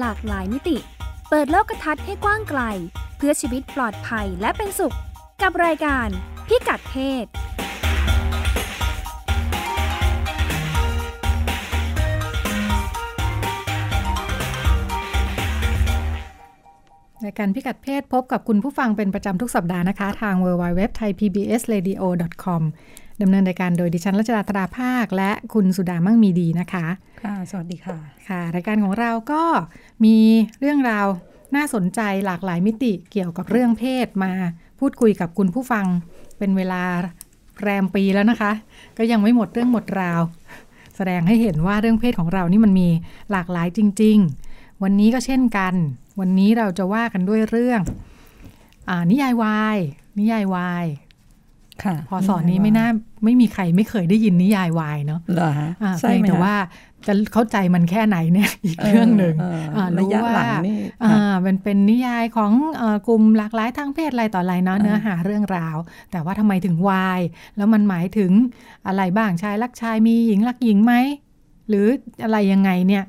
หลากหลายมิติ เปิดโลกทัศน์ให้กว้างไกล เพื่อชีวิตปลอดภัยและเป็นสุข กับรายการพิกัดเพศรายการพิกัดเพศพบกับคุณผู้ฟังเป็นประจำทุกสัปดาห์นะคะ ทาง w w w t h a i p b s r a d i o com ดำเนินรายการโดยดิฉันรัชดาธราภาค และคุณสุดามั่งมีดีนะคะ ค่ะ สวัสดีค่ะ ค่ะ รายการของเราก็มีเรื่องราวน่าสนใจหลากหลายมิติเกี่ยวกับเรื่องเพศมาพูดคุยกับคุณผู้ฟัง เป็นเวลาแรมปีแล้วนะคะ ก็ยังไม่หมดเรื่องหมดราว แสดงให้เห็นว่าเรื่องเพศของเรานี่มันมีหลากหลายจริง ๆ วันนี้ก็เช่นกัน วันนี้เราจะว่ากันด้วยเรื่องอานิยายวายนิยายวายค่ะ พอสอนนี้ไม่น่าไม่มีใครไม่เคยได้ยินนิยายวายเนาะเหรอฮะอ่าใช่เพียงไหมแต่คะว่าจะเข้าใจมันแค่ไหนเนี่ยอีกเรื่องหนึ่งเออเอออ่าระรู้ยะว่าหลังนี่อ่าเป็นเป็นนิยายของเอ่อกลุ่มหลากหลายทางเพศอะไรต่ออะไรเนาะเนื้อหาเรื่องราว แต่ว่าทำไมถึงวาย แล้วมันหมายถึงอะไรบ้างชายรักชายมีหญิงรักหญิงไหมหรืออะไรยังไงเนี่ย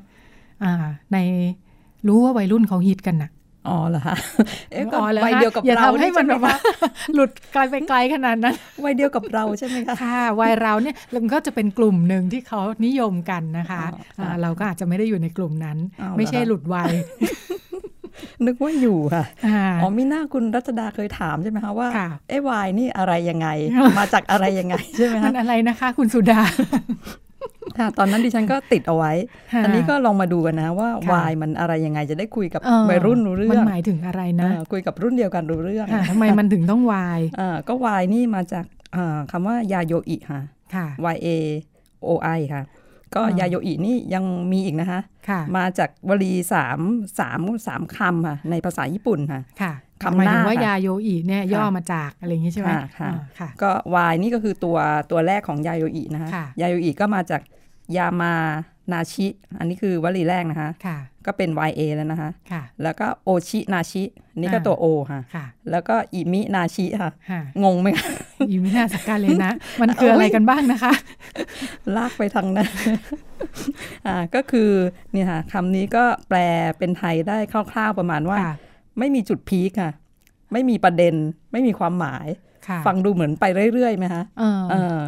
อ่าในรู้ว่าวัยรุ่นเขาฮิตกันน่ะ อ๋อเหรอคะเอ๊ะก็อ๋อหรอวัยฮะเดียวกับอย่าเราทำให้มันแบบว่า หลุดไกลไปไกลขนาดนั้นวัยเดียวกับเราใช่ไหมคะค่ะวัยเราเนี่ยมันก็จะเป็นกลุ่มหนึ่งที่เขานิยมกันนะคะอ๋อค่ะาเราก็อาจจะไม่ได้อยู่ในกลุ่มนั้นเอาเหรอไม่ใช่หลุดวัยนึกว่าอยู่ค่ะอ่าอ๋อมีหน้าคุณรัชดาเคยถามใช่ไหมคะว่าค่ะเอ้วายนี่อะไรยังไง มาจากอะไรยังไงใช่ไหมมัคะนอะไรนะคะ คุณสุดาค่ะ ตอนนั้นดิฉันก็ติดเอาไว้ค่ะอันนี้ก็ลองมาดูกันนะว่าค่ะวายมันอะไรยังไงจะได้คุยกับเออวัยรุ่นรู้เรื่มัอนงหมายถึงอะไรนะเออคุยกับรุ่นเดียวกันรู้เรื่องค่ะทำไมมันถึงต้องวายอ่าก็วายนี่มาจากอ่าคำว่ายาโยอิค่ะค่ะ Y A O I ค่ะ ก็อ่ายยาโยอินี่ยังมีอีกนะคะค่ะมาจากวลีสามสามสามคำค่ะในภาษาญี่ปุ่นค่ะค่ะคำหมายหน้าถึงว่าค่ะยาโยอิเนี่ยค่ะย่อมาจากอะไรอย่างนี้ใช่ไหมค่ะค่ะอ่าค่ะก็ Y นี่ก็คือตัวตัวแรกของยาโยอินะคะค่ะยาโยอิก็มาจาก ยามานาชิ อันนี้คือวลีแรกนะคะค่ะก็เป็น Y A แล้วนะคะค่ะแล้วก็โอชินาชิอันนี่ก็อ่าตัว O ค่ะค่ะแล้วก็อิมินาชิค่ะค่ะงงไหมคะอีมินาสกาเลยนะ มันคืออะไรกันบ้างนะคะ ลากไปทางนั้นอ่าก็คือเนี่ยค่ะคำนี้ก็แปลเป็นไทยได้คร่าวๆประมาณว่าค่ะไม่มีจุดพีคค่ะ ไม่มีประเด็น ไม่มีความหมายค่ะฟังดูเหมือนไปเรื่อยๆไหมคะเออ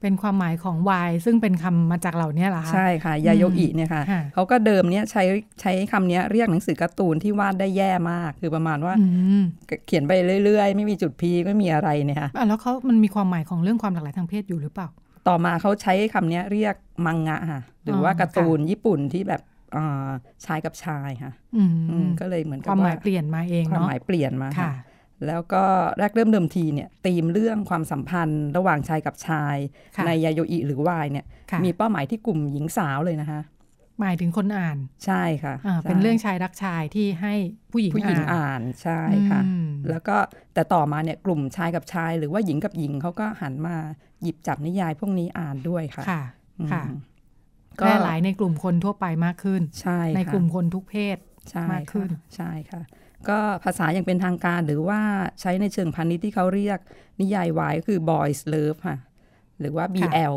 เออเป็นความหมายของวายซึ่งเป็นคำมาจากเหล่านี้เหรอคะ ใช่ค่ะ ยาโยอิเนี่ยค่ะค่ะเขาก็เดิมเนี่ยใช้ใช้คำเนี้ยเรียกหนังสือการ์ตูนที่วาดได้แย่มาก คือประมาณว่าอืมเขียนไปเรื่อยๆ ไม่มีจุดพีคไม่มีอะไรเนี่ยค่ะอะแล้วเขามันมีความหมายของเรื่องความหลากหลายทางเพศอยู่หรือเปล่า ต่อมาเขาใช้คำเนี้ยเรียกมังงะค่ะหรือว่าอ๋อการ์ตูนญี่ปุ่นที่แบบอ่าชายกับชายค่ะอืมอืมก็เลยเหมือนคกับวามหว่ามายเปลี่ยนมาเองความเนาะหมายเปลี่ยนมาค่ะค่ะ แล้วก็แรกเริ่มเดิมทีเนี่ยธีมเรื่องความสัมพันธ์ ระหว่างชายกับชายค่ะในยาโยอิหรือวายเนี่ยค่ะมีเป้าหมายที่กลุ่มหญิงสาวเลยนะคะหมายถึงคนอ่านใช่ค่ะอ่าใช่เป็นเรื่องชายรักชายที่ให้ผู้หญิงผู้หญิงอ่านอ่านใช่ค่ะอืมแล้วก็แต่ต่อมาเนี่ยกลุ่มชายกับชาย หรือว่าหญิงกับหญิงเขาก็หันมาหยิบจับนิยายพวกนี้อ่านด้วยค่ะค่ะอืมค่ะก็แพร่หลายในกลุ่มคนทั่วไปมากขึ้นใช่ในค่ะกลุ่มคนทุกเพศใช่มากขึ้นค่ะใช่ค่ะ ก็ภาษาอย่างเป็นทางการหรือว่าใช้ในเชิงพาณิชย์ที่เขาเรียกนิยายวายก็คือ boys love ค่ะ หรือว่า BL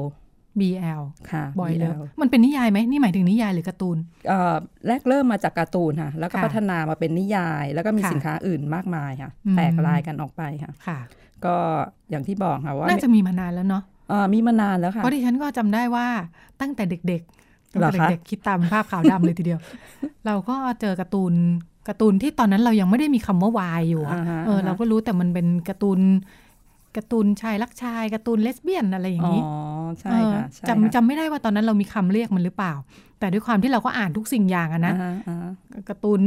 BL ค่ะบอยเล BL มันเป็นนิยายไหมนี่หมายถึงนิยายหรือการ์ตูนเอ่อแรกเริ่มมาจากการ์ตูนค่ะ แล้วก็ค่ะพัฒนามาเป็นนิยาย แล้วก็มีค่ะสินค้าอื่นมากมายค่ะอืมแตกลายกันออกไปค่ะค่ะ ก็อย่างที่บอกค่ะว่า น่าจะมีมานานแล้วเนาะเอ่อมีมานานแล้วค่ะ เพราะดิฉันก็จำได้ว่าตั้งแต่เด็กๆตั้งเหรอแต่คะเด็กๆคิดตามภาพขาวดำเลยทีเดียว เราก็เจอการ์ตูน การ์ตูนที่ตอนนั้นเรายังไม่ได้มีคำว่าวายอยู่อะอ่าฮะเออเราก็รู้แต่มันเป็นการ์ตูนการ์ตูนชายรักชายการ์ตูนเลสเบี้ยนอะไรอย่างอ๋อนี้ใช่ค่ะเออใช่จำค่ะจำไม่ได้ว่าตอนนั้นเรามีคำเรียกมันหรือเปล่า แต่ด้วยความที่เราก็อ่านทุกสิ่งอย่างอะนะอ่าฮอ่าฮะการ์ตูน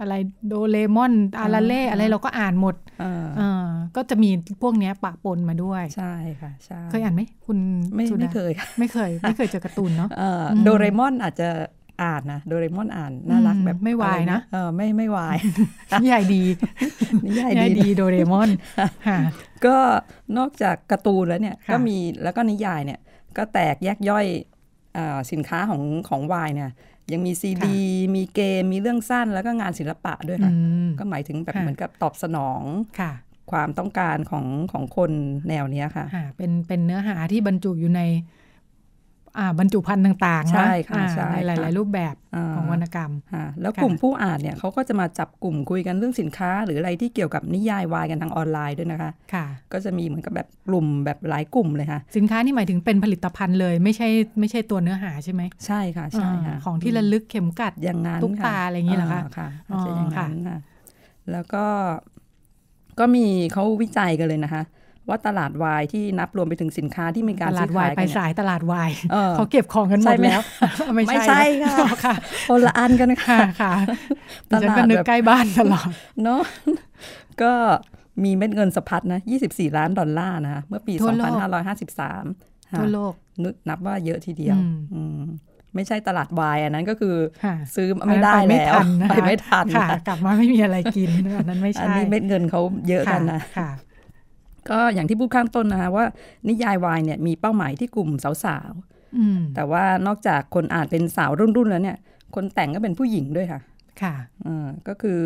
อะไรโดเรมอนอาราเล่อ่าอะไรเราก็อ่านหมดเออเออก็จะมีพวกเนี้ยปะปนมาด้วย ใช่ค่ะใช่เคยอ่านไหมคุณไม่สุดาไม่เคยค่ะไม่เคย ไม่เคยเจอการ์ตูนเนาะเอ่ออมโดเรมอนอาจจะ อ่านนะโดเรมอนอ่านน่ารักอืมแบบไม่วายอรนะเออไม่ไม่วายนิยายดีนิยายนิยายดีดีโดเรมอนค่ะก็นอกจากการ์ตูนแล้วเนี่ยค่ะก็มีแล้วก็นิยายเนี่ยก็แตกแยกย่อยอาสินค้าของของวายเนี่ยยังมีซีดีมีเกม มีเรื่องสั้นแล้วก็งานศิลปะด้วยอืค่ะมก็หมายถึงแบบค่ะเหมือนกับตอบสนองค่ะ ความต้องการของของคนแนวเนี้ยค่ะค่ะเป็นเป็นเนื้อหาที่บรรจุอยู่ในอ่า บรรจุภัณฑ์ต่างๆใช่นะค่ะอ่าใช่ในหลายค่ะๆรูปแบบอ่าของวรรณกรรมอ่าแล้วค่ะกลุ่มผู้อ่านเนี่ยเขาก็จะมาจับกลุ่มคุยกันเรื่องสินค้า หรืออะไรที่เกี่ยวกับนิยายวายกันทางออนไลน์ด้วยนะคะค่ะ ก็จะมีเหมือนกับแบบกลุ่มแบบหลายกลุ่มเลยค่ะสินค้านี่หมายถึงเป็นผลิตภัณฑ์เลยไม่ใช่ไม่ใช่ตัวเนื้อหาใช่ไหมใช่ค่ะใช่ค่ะอ่าของที่ระลึกเข็มกัดอย่างนั้นตุ๊กตาค่อะไรอย่างนี้เหรอคะค่ะอาจจะอย่างอ๋อค่ะนั้นค่ะแล้วก็ก็มีเขาวิจัยกันเลยนะคะ ว่าตลาดวายที่นับรวมไปถึงสินค้าที่มีการตลาดซื้อวาขายยไปกันเนี่ยสายตลาดวายเออเขาเก็บของกันหมใช่ดไหมแล้ว ไม่ไม่ใช่นค่ะค่ะคนละอันกันนะค่ะคะค่ะตดิลาดฉันก็นึกแบบใกล้บ้านตลอดเนาะก็มีเม็ดเงินสะพัดนะ 24 ล้านดอลลาร์นะคะเมื่อปีทั่วโลก2553ทั่วโลกนึกนับว่าเยอะทีเดียวอืมอืมไม่ใช่ตลาดวายอันนั้นก็คือค่ะซื้อไม่ได้ปไม่แล้วทันนะคะไปไม่ทันค่ะค่ะกลับมาไม่มีอะไรกินอันนั้นไม่อันใช่นี้เม็ดเงินเขาเยอะกันนะค่ะ ก็อย่างที่พูดข้างต้นนะคะว่านิยายวายเนี่ยมีเป้าหมายที่กลุ่มสาวอืมๆแต่ว่านอกจากคนอ่านเป็นสาวรุ่นๆแล้วเนี่ย คนแต่งก็เป็นผู้หญิงด้วยค่ะค่ะอ่าก็คือ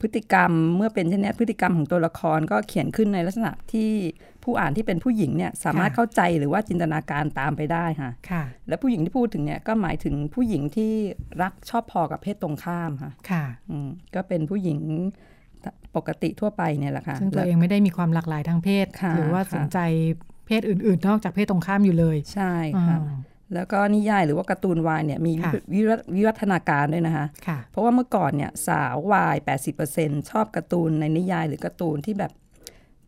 พฤติกรรมเมื่อเป็นเช่นนี้พฤติกรรมของตัวละครก็เขียนขึ้นในลักษณะที่ผู้อ่านที่เป็นผู้หญิงเนี่ยสามารถค่ะเข้าใจหรือว่าจินตนาการตามไปได้ค่ะค่ะ และผู้หญิงที่พูดถึงเนี่ยก็หมายถึงผู้หญิงที่รักชอบพอกับเพศตรงข้ามค่ะค่ะอืมก็เป็นผู้หญิง ปกติทั่วไปเนี่ยแหละค่ะซึ่งตัวเองไม่ได้มีความหลากหลายทางเพศค่ะหรือว่าค่ะสนใจเพศอื่น ๆ นอกจากเพศตรงข้ามอยู่เลย ใช่ค่ะอ่าแล้วก็นิยายหรือว่าการ์ตูนวายเนี่ยมีค่ะวิวัฒวิวัฒนาการด้วยนะคะค่ะเพราะว่าเมื่อก่อนเนี่ยสาววาย 80%ชอบการ์ตูนในนิยายหรือการ์ตูนที่แบบ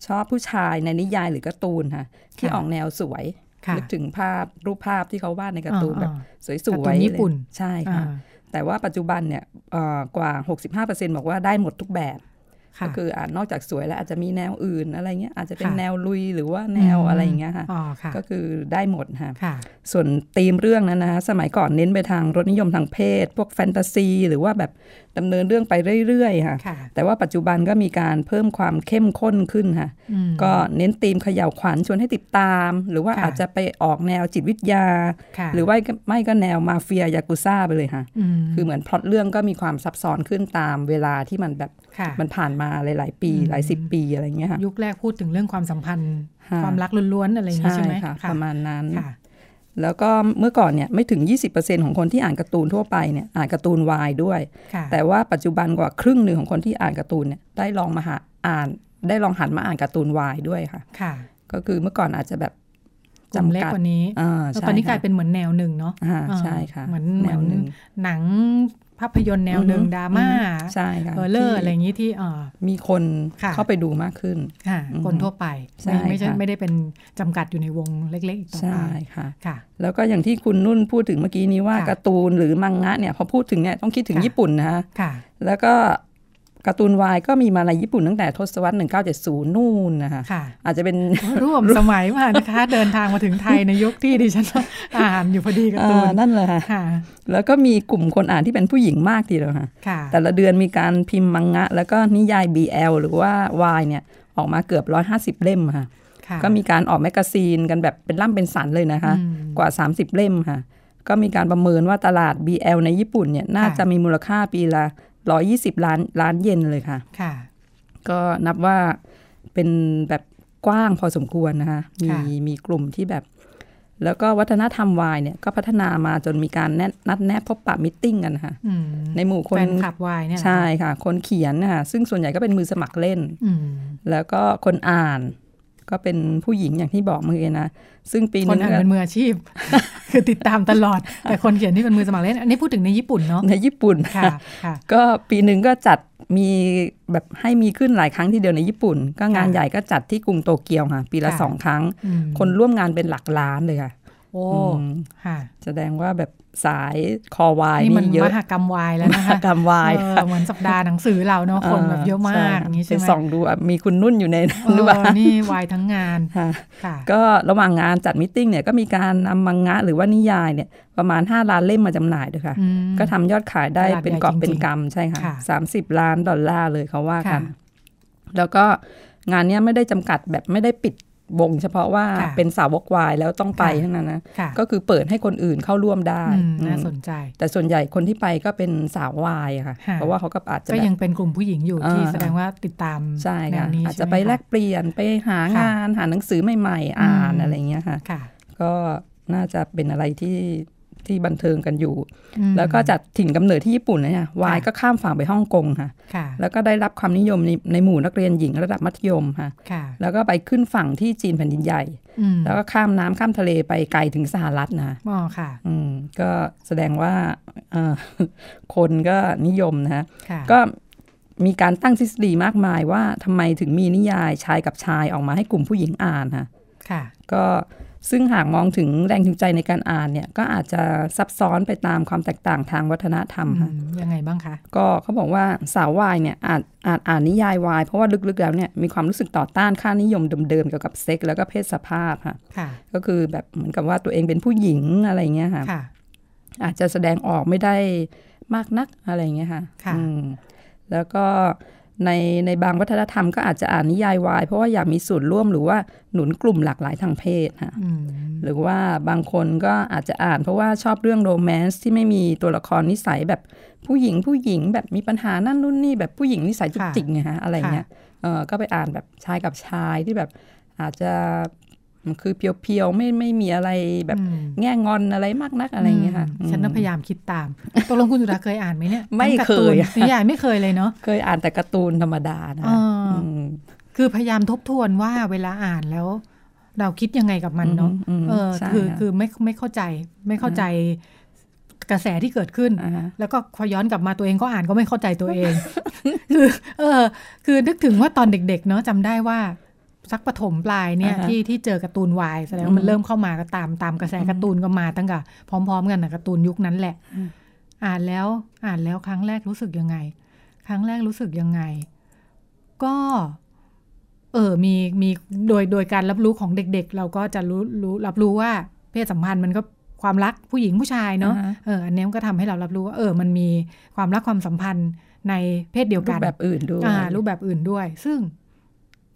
ชอบผู้ชายในนิยายหรือการ์ตูนค่ะที่ค่ะออกแนวสวยค่ะนึกถึงภาพรูปภาพที่เขาวาดในการ์ตูนแบบอ่าสวยการ์ตูๆนญี่ปุ่นเลยใช่อ่าค่ะแต่ว่าปัจจุบันเนี่ยเอ่อกว่า 65%บอกว่าได้หมดทุกแบบค่ะ ก็คืออ่านอกจากสวยแล้วอาจจะมีแนวอื่นอะไรเงี้ยอาจจะเป็นค่ะแนวลุยหรือว่าแนวอะไรอย่างเงี้ยค่ะอ๋อค่ะก็คือได้หมดค่ะค่ะส่วนธีมเรื่องนั้นนะคะสมัยก่อนเน้นไปทางรสนิยมทางเพศ พวกแฟนตาซี หรือว่าแบบ ดำเนินเรื่องไปเรื่อยๆค่ะค่ะ แต่ว่าปัจจุบันก็มีการเพิ่มความเข้มข้นขึ้นค่ะอืมก็เน้นธีมเขย่าวขวัญชวนให้ติดตาม หรือว่าค่ะอาจจะไปออกแนวจิตวิทยาค่ะหรือว่าไม่ก็แนวมาเฟียยากุซ่าไปเลยค่ะมคือเหมือนพล็อตเรื่องก็มีความซับซ้อนขึ้นตามเวลาที่มันแบบค่ะมันผ่านมาหลาย ๆ ปีอืมหลายสิบปีอะไรเงี้ยค่ะยุคแรกพูดถึงเรื่องความสัมพันธ์ค่ะความรักล้วนๆอะไรอย่างนี้ใช่ไหมค่ะประมาณนั้นค่ะ แล้วก็เมื่อก่อนเนี่ยไม่ถึง 20%ของคนที่อ่านการ์ตูนทั่วไปเนี่ยอ่านการ์ตูนวายด้วยค่ะแต่ว่าปัจจุบันกว่าครึ่งหนึ่งของคนที่อ่านการ์ตูนเนี่ยได้ลองมาหาอ่าน ได้ลองหันมาอ่านการ์ตูนวายด้วยค่ะค่ะ ก็คือเมื่อก่อนอาจจะแบบกลุ่มจำเล็กกัดกว่านี้อ่าแล้วใช่ตอนนี้กลายค่ะเป็นเหมือนแนวหนึ่งเนาะอ่าอ่าใช่ค่ะ เหมือนแนวหนึ่งหนัง ภาพยนตร์แนวหนึ่งอือฮึดราม่าใช่ค่ะเออเลอร์ที่อะไรอย่างนี้ที่เออมีคนค่ะเข้าไปดูมากขึ้นค่ะอือฮึคนทั่วไปใช่ไม่ไม่ใช่ค่ะไม่ได้เป็นจำกัดอยู่ในวงเล็กๆอีกต่อใช่ไปค่ะค่ะ แล้วก็อย่างที่คุณนุ่นพูดถึงเมื่อกี้นี้ว่าค่ะการ์ตูนหรือมังงะเนี่ยพอพูดถึงเนี่ยต้องคิดถึงค่ะญี่ปุ่นนะคะค่ะแล้วก็ การ์ตูนวายก็มีมาในญี่ปุ่นตั้งแต่ทศวรรษ 1970 นู่นนะคะค่ะอาจจะเป็นร่วมสมัยมากนะคะ เดินทางมาถึงไทยในยุคที่ดิฉันอ่านอยู่พอดีการ์ตูนอ่านั่นเลยค่ะค่ะ แล้วก็มีกลุ่มคนอ่านที่เป็นผู้หญิงมากทีเดียวค่ะค่ะ แต่ละเดือนมีการพิมพ์มังงะ แล้วก็นิยาย BL หรือว่าวายเนี่ยออกมาเกือบ 150 เล่มค่ะค่ะก็มีการออกแมกกาซีนกันแบบเป็นล่ำเป็นสันเลยนะคะอืมกว่า 30 เล่มค่ะ ก็มีการประเมินว่าตลาด BL ในญี่ปุ่นเนี่ยน่าค่ะจะมีมูลค่าปีละ 120 ล้านล้านเยนเลยค่ะ ค่ะ ก็นับว่าเป็นแบบกว้างพอสมควรนะคะ มีค่ะมีกลุ่มที่แบบ แล้วก็วัฒนธรรมวายเนี่ยก็พัฒนามาจนมีการแนนัดแนะพบปะมิทติ้งกันนะคะอืมในหมู่คนแฟนคลับวายเนี่ยเหรอใช่ค่ะ คนเขียนนะคะซึ่งส่วนใหญ่ก็เป็นมือสมัครเล่นอืมแล้วก็คนอ่าน ก็เป็นผู้หญิงอย่างที่บอกเมื่อกี้นะ ซึ่งปีคนนึงอ่านเป็นมืออาชีพ คือติดตามตลอด แต่คนเขียนที่เป็นมือสมัครเล่น อันนี้พูดถึงในญี่ปุ่นเนาะในญี่ปุ่นค่ะค่ะก็ปีหนึ่งก็จัดมีแบบให้มีขึ้นหลายครั้งทีเดียวในญี่ปุ่น ก็งานค่ะใหญ่ก็จัดที่กรุงโตเกียวค่ะ ปีละค่ะสองครั้งอืมคนร่วมงานเป็นหลักล้านเลยค่ะ โอ้อืมค่ะ แสดงว่าแบบสายคอวายนี่มันนี่เยมอะหากรรมวายแล้วนะคะกรรมวายเออเหมือนสัปดาห์หนังสือเราเนาะคนแบบเยอะมากอย่างนี้ใช่ไหมปส่องดูอะมีคุณนุ่นอยู่ในนั้นหรือเปล่าเออนี่วายทั้งงานค่ะค่ะก็ระหว่างงานจัดมิทติ้งเนี่ยก็มีการนำมังงะหรือว่านิยายเนี่ยประมาณ 5 ล้านเล่มมาจำหน่ายด้วยค่ะอืมก็ทำยอดขายได้ตลาดเป็นใหญ่กอบเป็นจริงๆกำใช่ค่ะค่ะสามสิบล้านดอลลาร์เลยเขาว่ากันค่ะแล้วก็งานเนี้ยไม่ได้จำกัดแบบไม่ได้ปิด วงเฉพาะว่าค่ะเป็นสาวกวายแล้วต้องไปค่ะเท่านั้นนะค่ะก็คือเปิดให้คนอื่นเข้าร่วมได้อืมอืมน่าสนใจ แต่ส่วนใหญ่คนที่ไปก็เป็นสาววายอะค่ะค่ะ เพราะว่าเขาก็อาจจะก็แบบยังเป็นกลุ่มผู้หญิงอยู่ที่อ่าแสดงว่าติดตามใช่แนค่ะวนี้อาจใช่จะไหมไปแลกคะเปลี่ยนไปหางานหาหนังสือใหม่ๆ อ่านอืมอะไรอย่างเงี้ยค่ะค่ะ ก็น่าจะเป็นอะไรที่ ที่บันเทิงกันอยู่อืมแล้วก็จากถิ่นกำเนิดที่ญี่ปุ่นนะเนี่ยวายค่ะก็ข้ามฝั่งไปฮ่องกงค่ะค่ะ แล้วก็ได้รับความนิยมในในหมู่นักเรียนหญิงระดับมัธยมค่ะค่ะแล้วก็ไปขึ้นฝั่งที่จีนแผ่นดินใหญ่อืมแล้วก็ข้ามน้ำข้ามทะเลไปไกลถึงสหรัฐนะอ๋อค่ะ อืมก็แสดงว่าเอ่อคนก็นิยมนะฮะค่ะก็มีการตั้งทฤษฎีมากมายว่าทำไมถึงมีนิยายชายกับชายออกมาให้กลุ่มผู้หญิงอ่านค่ะค่ะก็ ซึ่งหากมองถึงแรงจูงใจในการอ่านเนี่ยก็อาจจะซับซ้อนไปตามความแตกต่างทางวัฒนธรรมอืค่ะมยังไงบ้างคะ ก็เขาบอกว่าสาววายเนี่ยอาจอาจอ่านนิยายวายเพราะว่าลึกๆแล้วเนี่ยมีความรู้สึกต่อต้านค่านิยมเดิมๆเกี่ยวกับเซ็กส์แล้วก็เพศสภาพค่ะค่ะก็คือแบบเหมือนกับว่าตัวเองเป็นผู้หญิงอะไรเงี้ยค่ะค่ะอาจจะแสดงออกไม่ได้มากนักอะไรเงี้ยค่ะค่ะอืมแล้วก็ ในในบางวัฒนธรรมก็อาจจะอ่านนิยายวาย เพราะว่าอยากมีส่วนร่วมหรือว่าหนุนกลุ่มหลากหลายทางเพศค่ะอืมหรือว่าบางคนก็อาจจะอ่านเพราะว่าชอบเรื่องโรแมนต์ที่ไม่มีตัวละครนิสัยแบบผู้หญิงผู้หญิงแบบมีปัญหานั่นนู่นนี่แบบผู้หญิงนิสัยจุกค่ะจิกไงฮะอะไรเงี้ยเออก็ไปอ่านแบบชายกับชายที่แบบอาจจะ คือเพียวๆไม่ไม่มีอะไรแบบอืมแง่งอนอะไรมากนักอะไรเงี้ยค่ะ ฉันน่ะพยายามคิดตามตกลงคุณสุดาเคยอ่านไหมเนี่ย ไม่ทั้งการ์ตูนเคยอะนิยายไม่เคยเลยเนาะเคยอ่านแต่การ์ตูนธรรมดานะอ๋ออืมคือพยายามทบทวนว่าเวลาอ่านแล้ว เราคิดยังไงกับมันเนาะอืมเออใช่คือค่ะคือไม่ไม่เข้าใจไม่เข้าใจกระแสที่เกิดขึ้นอ่าฮะแล้วก็พอย้อนกลับมาตัวเองก็อ่านก็ไม่เข้าใจตัวเอง คือ เออ คือนึกถึงว่าตอนเด็ก ๆ เนาะจำได้ว่า สักปฐมปลายเนี่ยอ่าฮะที่ที่เจอการ์ตูนวายแสดงว่ามันเริ่มเข้ามาก็ตามตามกระแสการ์ตูนก็มาตั้งแต่พร้อม ๆ กันนะการ์ตูนยุคนั้นแหละ อ่านแล้วอ่านแล้วครั้งแรกรู้สึกยังไง ครั้งแรกรู้สึกยังไง ก็เออ มี มี โดย โดยการรับรู้ของเด็ก ๆ เราก็จะรู้ รู้ รับรู้ว่าเพศสัมพันธ์มันก็ความรักผู้หญิงผู้ชายเนาะอ่าฮะเออ อันนี้มันก็ทำให้เรารับรู้ว่า เออ มันมีความรักความสัมพันธ์ในเพศเดียวรูกัปนแบบอื่นด้วย อ่า รูปแบบอื่นด้วย ซึ่ง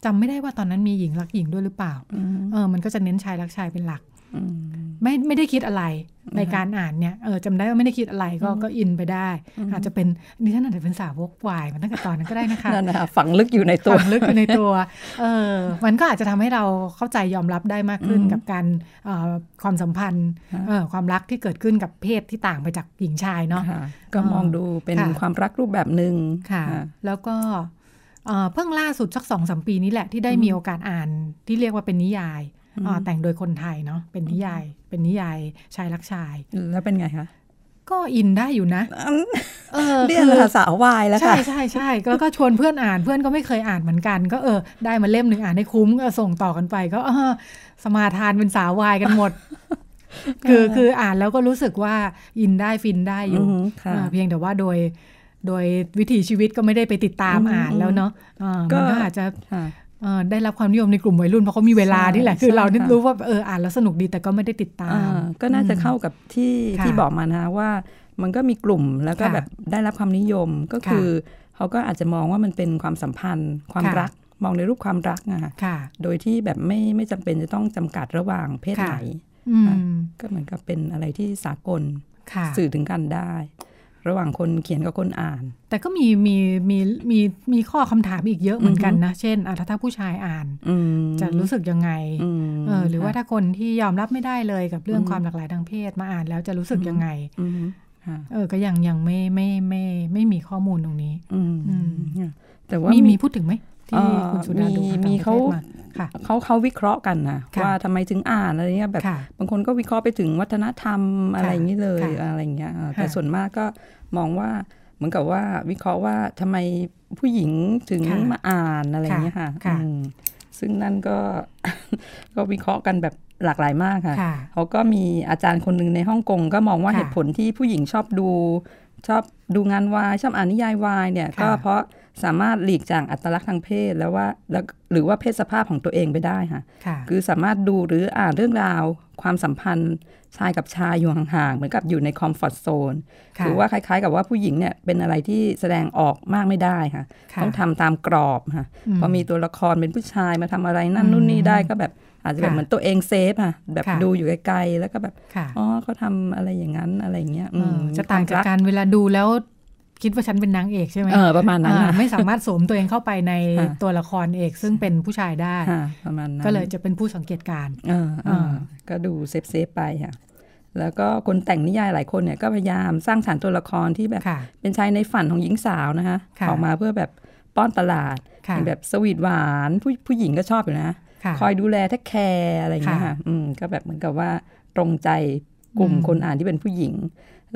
จำไม่ได้ว่าตอนนั้นมีหญิงรักหญิงด้วยหรือเปล่าอืมเออ มันก็จะเน้นชายรักชายเป็นหลักอืมไม่ไม่ได้คิดอะไรในการอ่านเนี่ยเออจำได้ว่าไม่ได้คิดอะไรก็ก็อินไปได้ อาจจะเป็นดิฉันอาจจะเป็นสาวกวายมาตั้งแต่ตอนนั้นก็ได้นะคะนั่นนะคะฝังลึกอยู่ในตัวฝังลึกอยู่ในตัวเออมันก็อาจจะทำให้เราเข้าใจยอมรับได้มากขึ้นอืมกับการเอ่อความสัมพันธ์ค่ะเออความรักที่เกิดขึ้นกับเพศที่ต่างไปจากหญิงชายเนาะค่ะก็มองดูเป็นค่ะความรักรูปแบบหนึ่งค่ะอ่าแล้วก็ เอ่อเพิ่งล่าสุดสักสองสามปีนี้แหละที่ได้มีโอกาสอ่านที่เรียกว่าเป็นนิยายเอ่อแต่งโดยคนไทยเนาะเป็นนิยาย เป็นนิยายชายรักชาย แล้วเป็นไงคะก็อินได้อยู่นะเออเรียนคือภาษาววายแล้วใช่ค่ะ ใช่ใช่ก็ก็ชวนเพื่อนอ่านเพื่อนก็ไม่เคยอ่านเหมือนกัน ก็เออได้มาเล่มหนึ่งอ่านให้คุ้มก็ส่งต่อกันไป ก็เออสมาทานเป็นสาววายกันหมด คือคืออ่านแล้วก็รู้สึกว่าอินได้ฟินได้อยู่อือหือค่ะเออเพียงแต่ว่าโดย โดยวิถีชีวิตก็ไม่ได้ไปติดตามอืมอ่านแล้วเนาะเออก็มันก็อาจจะค่ะเอ่อได้รับความนิยมในกลุ่มวัยรุ่นเพราะเขามีเวลาใช่นี่แหละคือใช่เรานี่ค่ะรู้ว่าเอออ่านแล้วสนุกดีแต่ก็ไม่ได้ติดตามอ่าก็น่าจะเข้ากับที่ค่ะที่บอกมานะคะว่ามันก็มีกลุ่มแล้วก็ค่ะแบบได้รับความนิยมก็คือเขาก็อาจจะมองว่ามันเป็นความสัมพันธ์ ความค่ะรักมองในรูปความรักอะค่ะค่ะโดยที่แบบไม่ไม่จำเป็นจะต้องจำกัดระหว่างเพศค่ะไหนอืมก็เหมือนกับเป็นอะไรที่สากลค่ะสื่อถึงกันได้ ระหว่างคนเขียนกับคนอ่าน แต่ก็มีมีมีมีมีข้อคำถามอีกเยอะเหมือนกันนะ เช่นอะถ้าถ้าผู้ชายอ่านอืมจะรู้สึกยังไงอืมเออหรือว่าค่ะถ้าคนที่ยอมรับไม่ได้เลยกับเรื่องอืมความหลากหลายทางเพศมาอ่านแล้วจะรู้สึกยังไงอืมค่ะเออก็ยังยังไม่ไม่ไม่ไม่มีข้อมูลตรงนี้ อืมอืมค่ะแต่ว่ามีมีมีพูดถึงไหมที่เอ่อคุณสุดาดูมีต่างมีประเขา เทศมาค่ะเขาเขาวิเคราะห์กันนะค่ะว่าทำไมถึงอ่านอะไรเงี้ยแบบค่ะบางคนก็วิเคราะห์ไปถึงวัฒนธรรมอะไรอย่างนี้เลยค่ะอะไรเงี้ยอ่าค่ะแต่ส่วนมากก็มองว่าเหมือนกับว่าวิเคราะห์ว่าทำไมผู้หญิงถึงค่ะมาอ่านอะไรเงี้ยค่ะค่ะอืมซึ่งนั่นก็ก็วิเคราะห์กันแบบหลากหลายมากค่ะค่ะเขาก็มีอาจารย์คนหนึ่งในฮ่องกงก็มองว่าค่ะเหตุผลที่ผู้หญิงชอบดู ชอบดูงานวายชอบอ่านนิยายวายเนี่ยค่ะก็เพราะ สามารถหลีกจากอัตลักษณ์ทางเพศแล้วว่าแล้วหรือว่าเพศสภาพของตัวเองไปได้ค่ะค่ะคือสามารถดูหรืออ่านเรื่องราว ความสัมพันธ์ชายกับชายอยู่ห่างๆเหมือนกับอยู่ใน comfort zone ค่ะคือว่าคล้ายๆ กับว่าผู้หญิงเนี่ยเป็นอะไรที่แสดงออกมากไม่ได้ค่ะค่ะต้องทำตามกรอบค่ะอืมพอมีตัวละครเป็นผู้ชายมาทำอะไรนั่นอืมนู่นนี่ได้ก็แบบอาจจะแบบค่ะเหมือนตัวเอง safe ค่ะแบบค่ะดูอยู่ไกลๆแล้วก็แบบค่ะอ๋อเขาทำอะไรอย่างนั้นอะไรอย่างเงี้ยเออือมจะต่างจากการเวลาดูแล้ว คิดว่าฉันเป็นนางเอกใช่ไหมเออประมาณนั้นอ่านะไม่สามารถสวมตัวเองเข้าไปในค่ะตัวละครเอกซึ่งเป็นผู้ชายได้ค่ะประมาณนั้นก็เลยจะเป็นผู้สังเกตการณ์เออเอออ่าก็ก็ดู safe safe ๆไปค่ะแล้วก็คนแต่งนิยายหลายคนเนี่ยก็พยายามสร้างสรรค์ตัวละครที่แบบค่ะเป็นชายในฝันของหญิงสาวนะคะค่ะออกมาเพื่อแบบป้อนตลาดค่ะเป็นแบบ sweet หวานผู้ผู้หญิงก็ชอบอยู่นะค่ะคอยดูแล take care อะไรอย่างเงี้ยค่ะค่ะอืมก็แบบเหมือนกับว่าตรงใจกลุ่มอืมคนอ่านที่เป็นผู้หญิง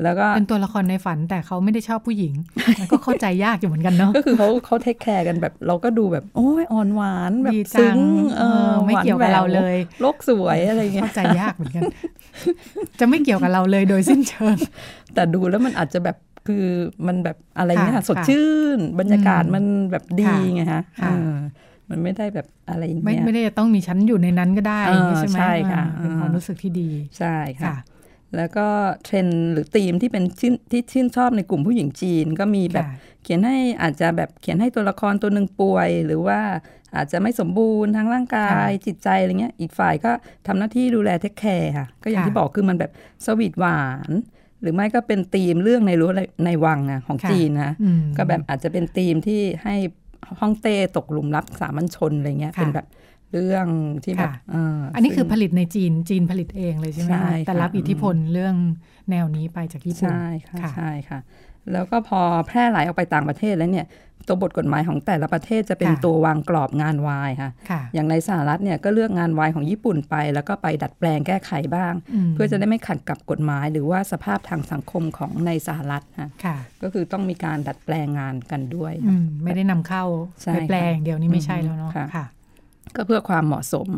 แล้วก็เป็นตัวละครในฝันแต่เขาไม่ได้ชอบผู้หญิงมันก็เข้าใจยากอยู่เหมือนกันเนาะก็คือเขาเขา take care กันแบบเราก็ดูแบบ โอ้ยอ่อนหวานแบบดีจังซึ้งเออไม่เกี่ยวกับเราเลยโลกสวยอะไรเงี้ยเข้าใจยากเหมือนกัน จะไม่เกี่ยวกับเราเลยโดยสิ้นเชิง แต่ดูแล้วมันอาจจะแบบคือมันแบบอะไรเงี้ยค่ะสดชื่น บรรยากาศอืมมันแบบดีค่ะไงฮะค่ะเออมันไม่ได้แบบอะไรอย่างไม่เงี้ยไม่ได้จะต้องมีชั้นอยู่ในนั้นก็ได้เออใช่ไหมใช่ค่ะอ่าเป็นความรู้สึกที่ดีใช่ค่ะค่ะ แล้วก็เทรนด์หรือธีมที่เป็นชื่นที่ชื่นชอบในกลุ่มผู้หญิงจีน ก็มีแบบค่ะเขียนให้อาจจะแบบเขียนให้ตัวละครตัวหนึ่งป่วย หรือว่าอาจจะไม่สมบูรณ์ทางร่างกายค่ะจิตใจอะไรเงี้ย อีกฝ่ายก็ทำหน้าที่ดูแลเทคแคร์ค่ะ ก็อย่างค่ะที่บอกคือมันแบบสวีทหวาน หรือไม่ก็เป็นธีมเรื่องในรั้วในวังอะของค่ะจีนนะอืมก็แบบอาจจะเป็นธีมที่ให้ฮ่องเต้ตกหลุมรักสามัญชนอะไรเงี้ยค่ะเป็นแบบ เรื่องที่แบบค่ะเอออันนี้คือซึ่งผลิตในจีนจีนผลิตเองเลยใช่ไหมใช่คะแต่ค่ะรับอิทธิพลเรื่องแนวนี้ไปจากญี่ปุ่นใช่ค่ะค่ะใช่ค่ะ แล้วก็พอแพร่หลายออกไปต่างประเทศแล้วเนี่ยตัวบทกฎหมายของแต่ละประเทศจะเป็นค่ะตัววางกรอบงานวายค่ะค่ะ อย่างในสหรัฐเนี่ยก็เลือกงานวายของญี่ปุ่นไป แล้วก็ไปดัดแปลงแก้ไขบ้างมเพื่อจะได้ไม่ขัดกับกฎหมาย หรือว่าสภาพทางสังคมของในสหรัฐค่ะค่ะก็คือต้องมีการดัดแปลงงานกันด้วยอืมไม่ได้นำเข้าใช่ไปแปลค่ะอย่างเดียวนี่ไม่ใช่แล้วเนาะค่ะค่ะ ก็เพื่อความเหมาะสม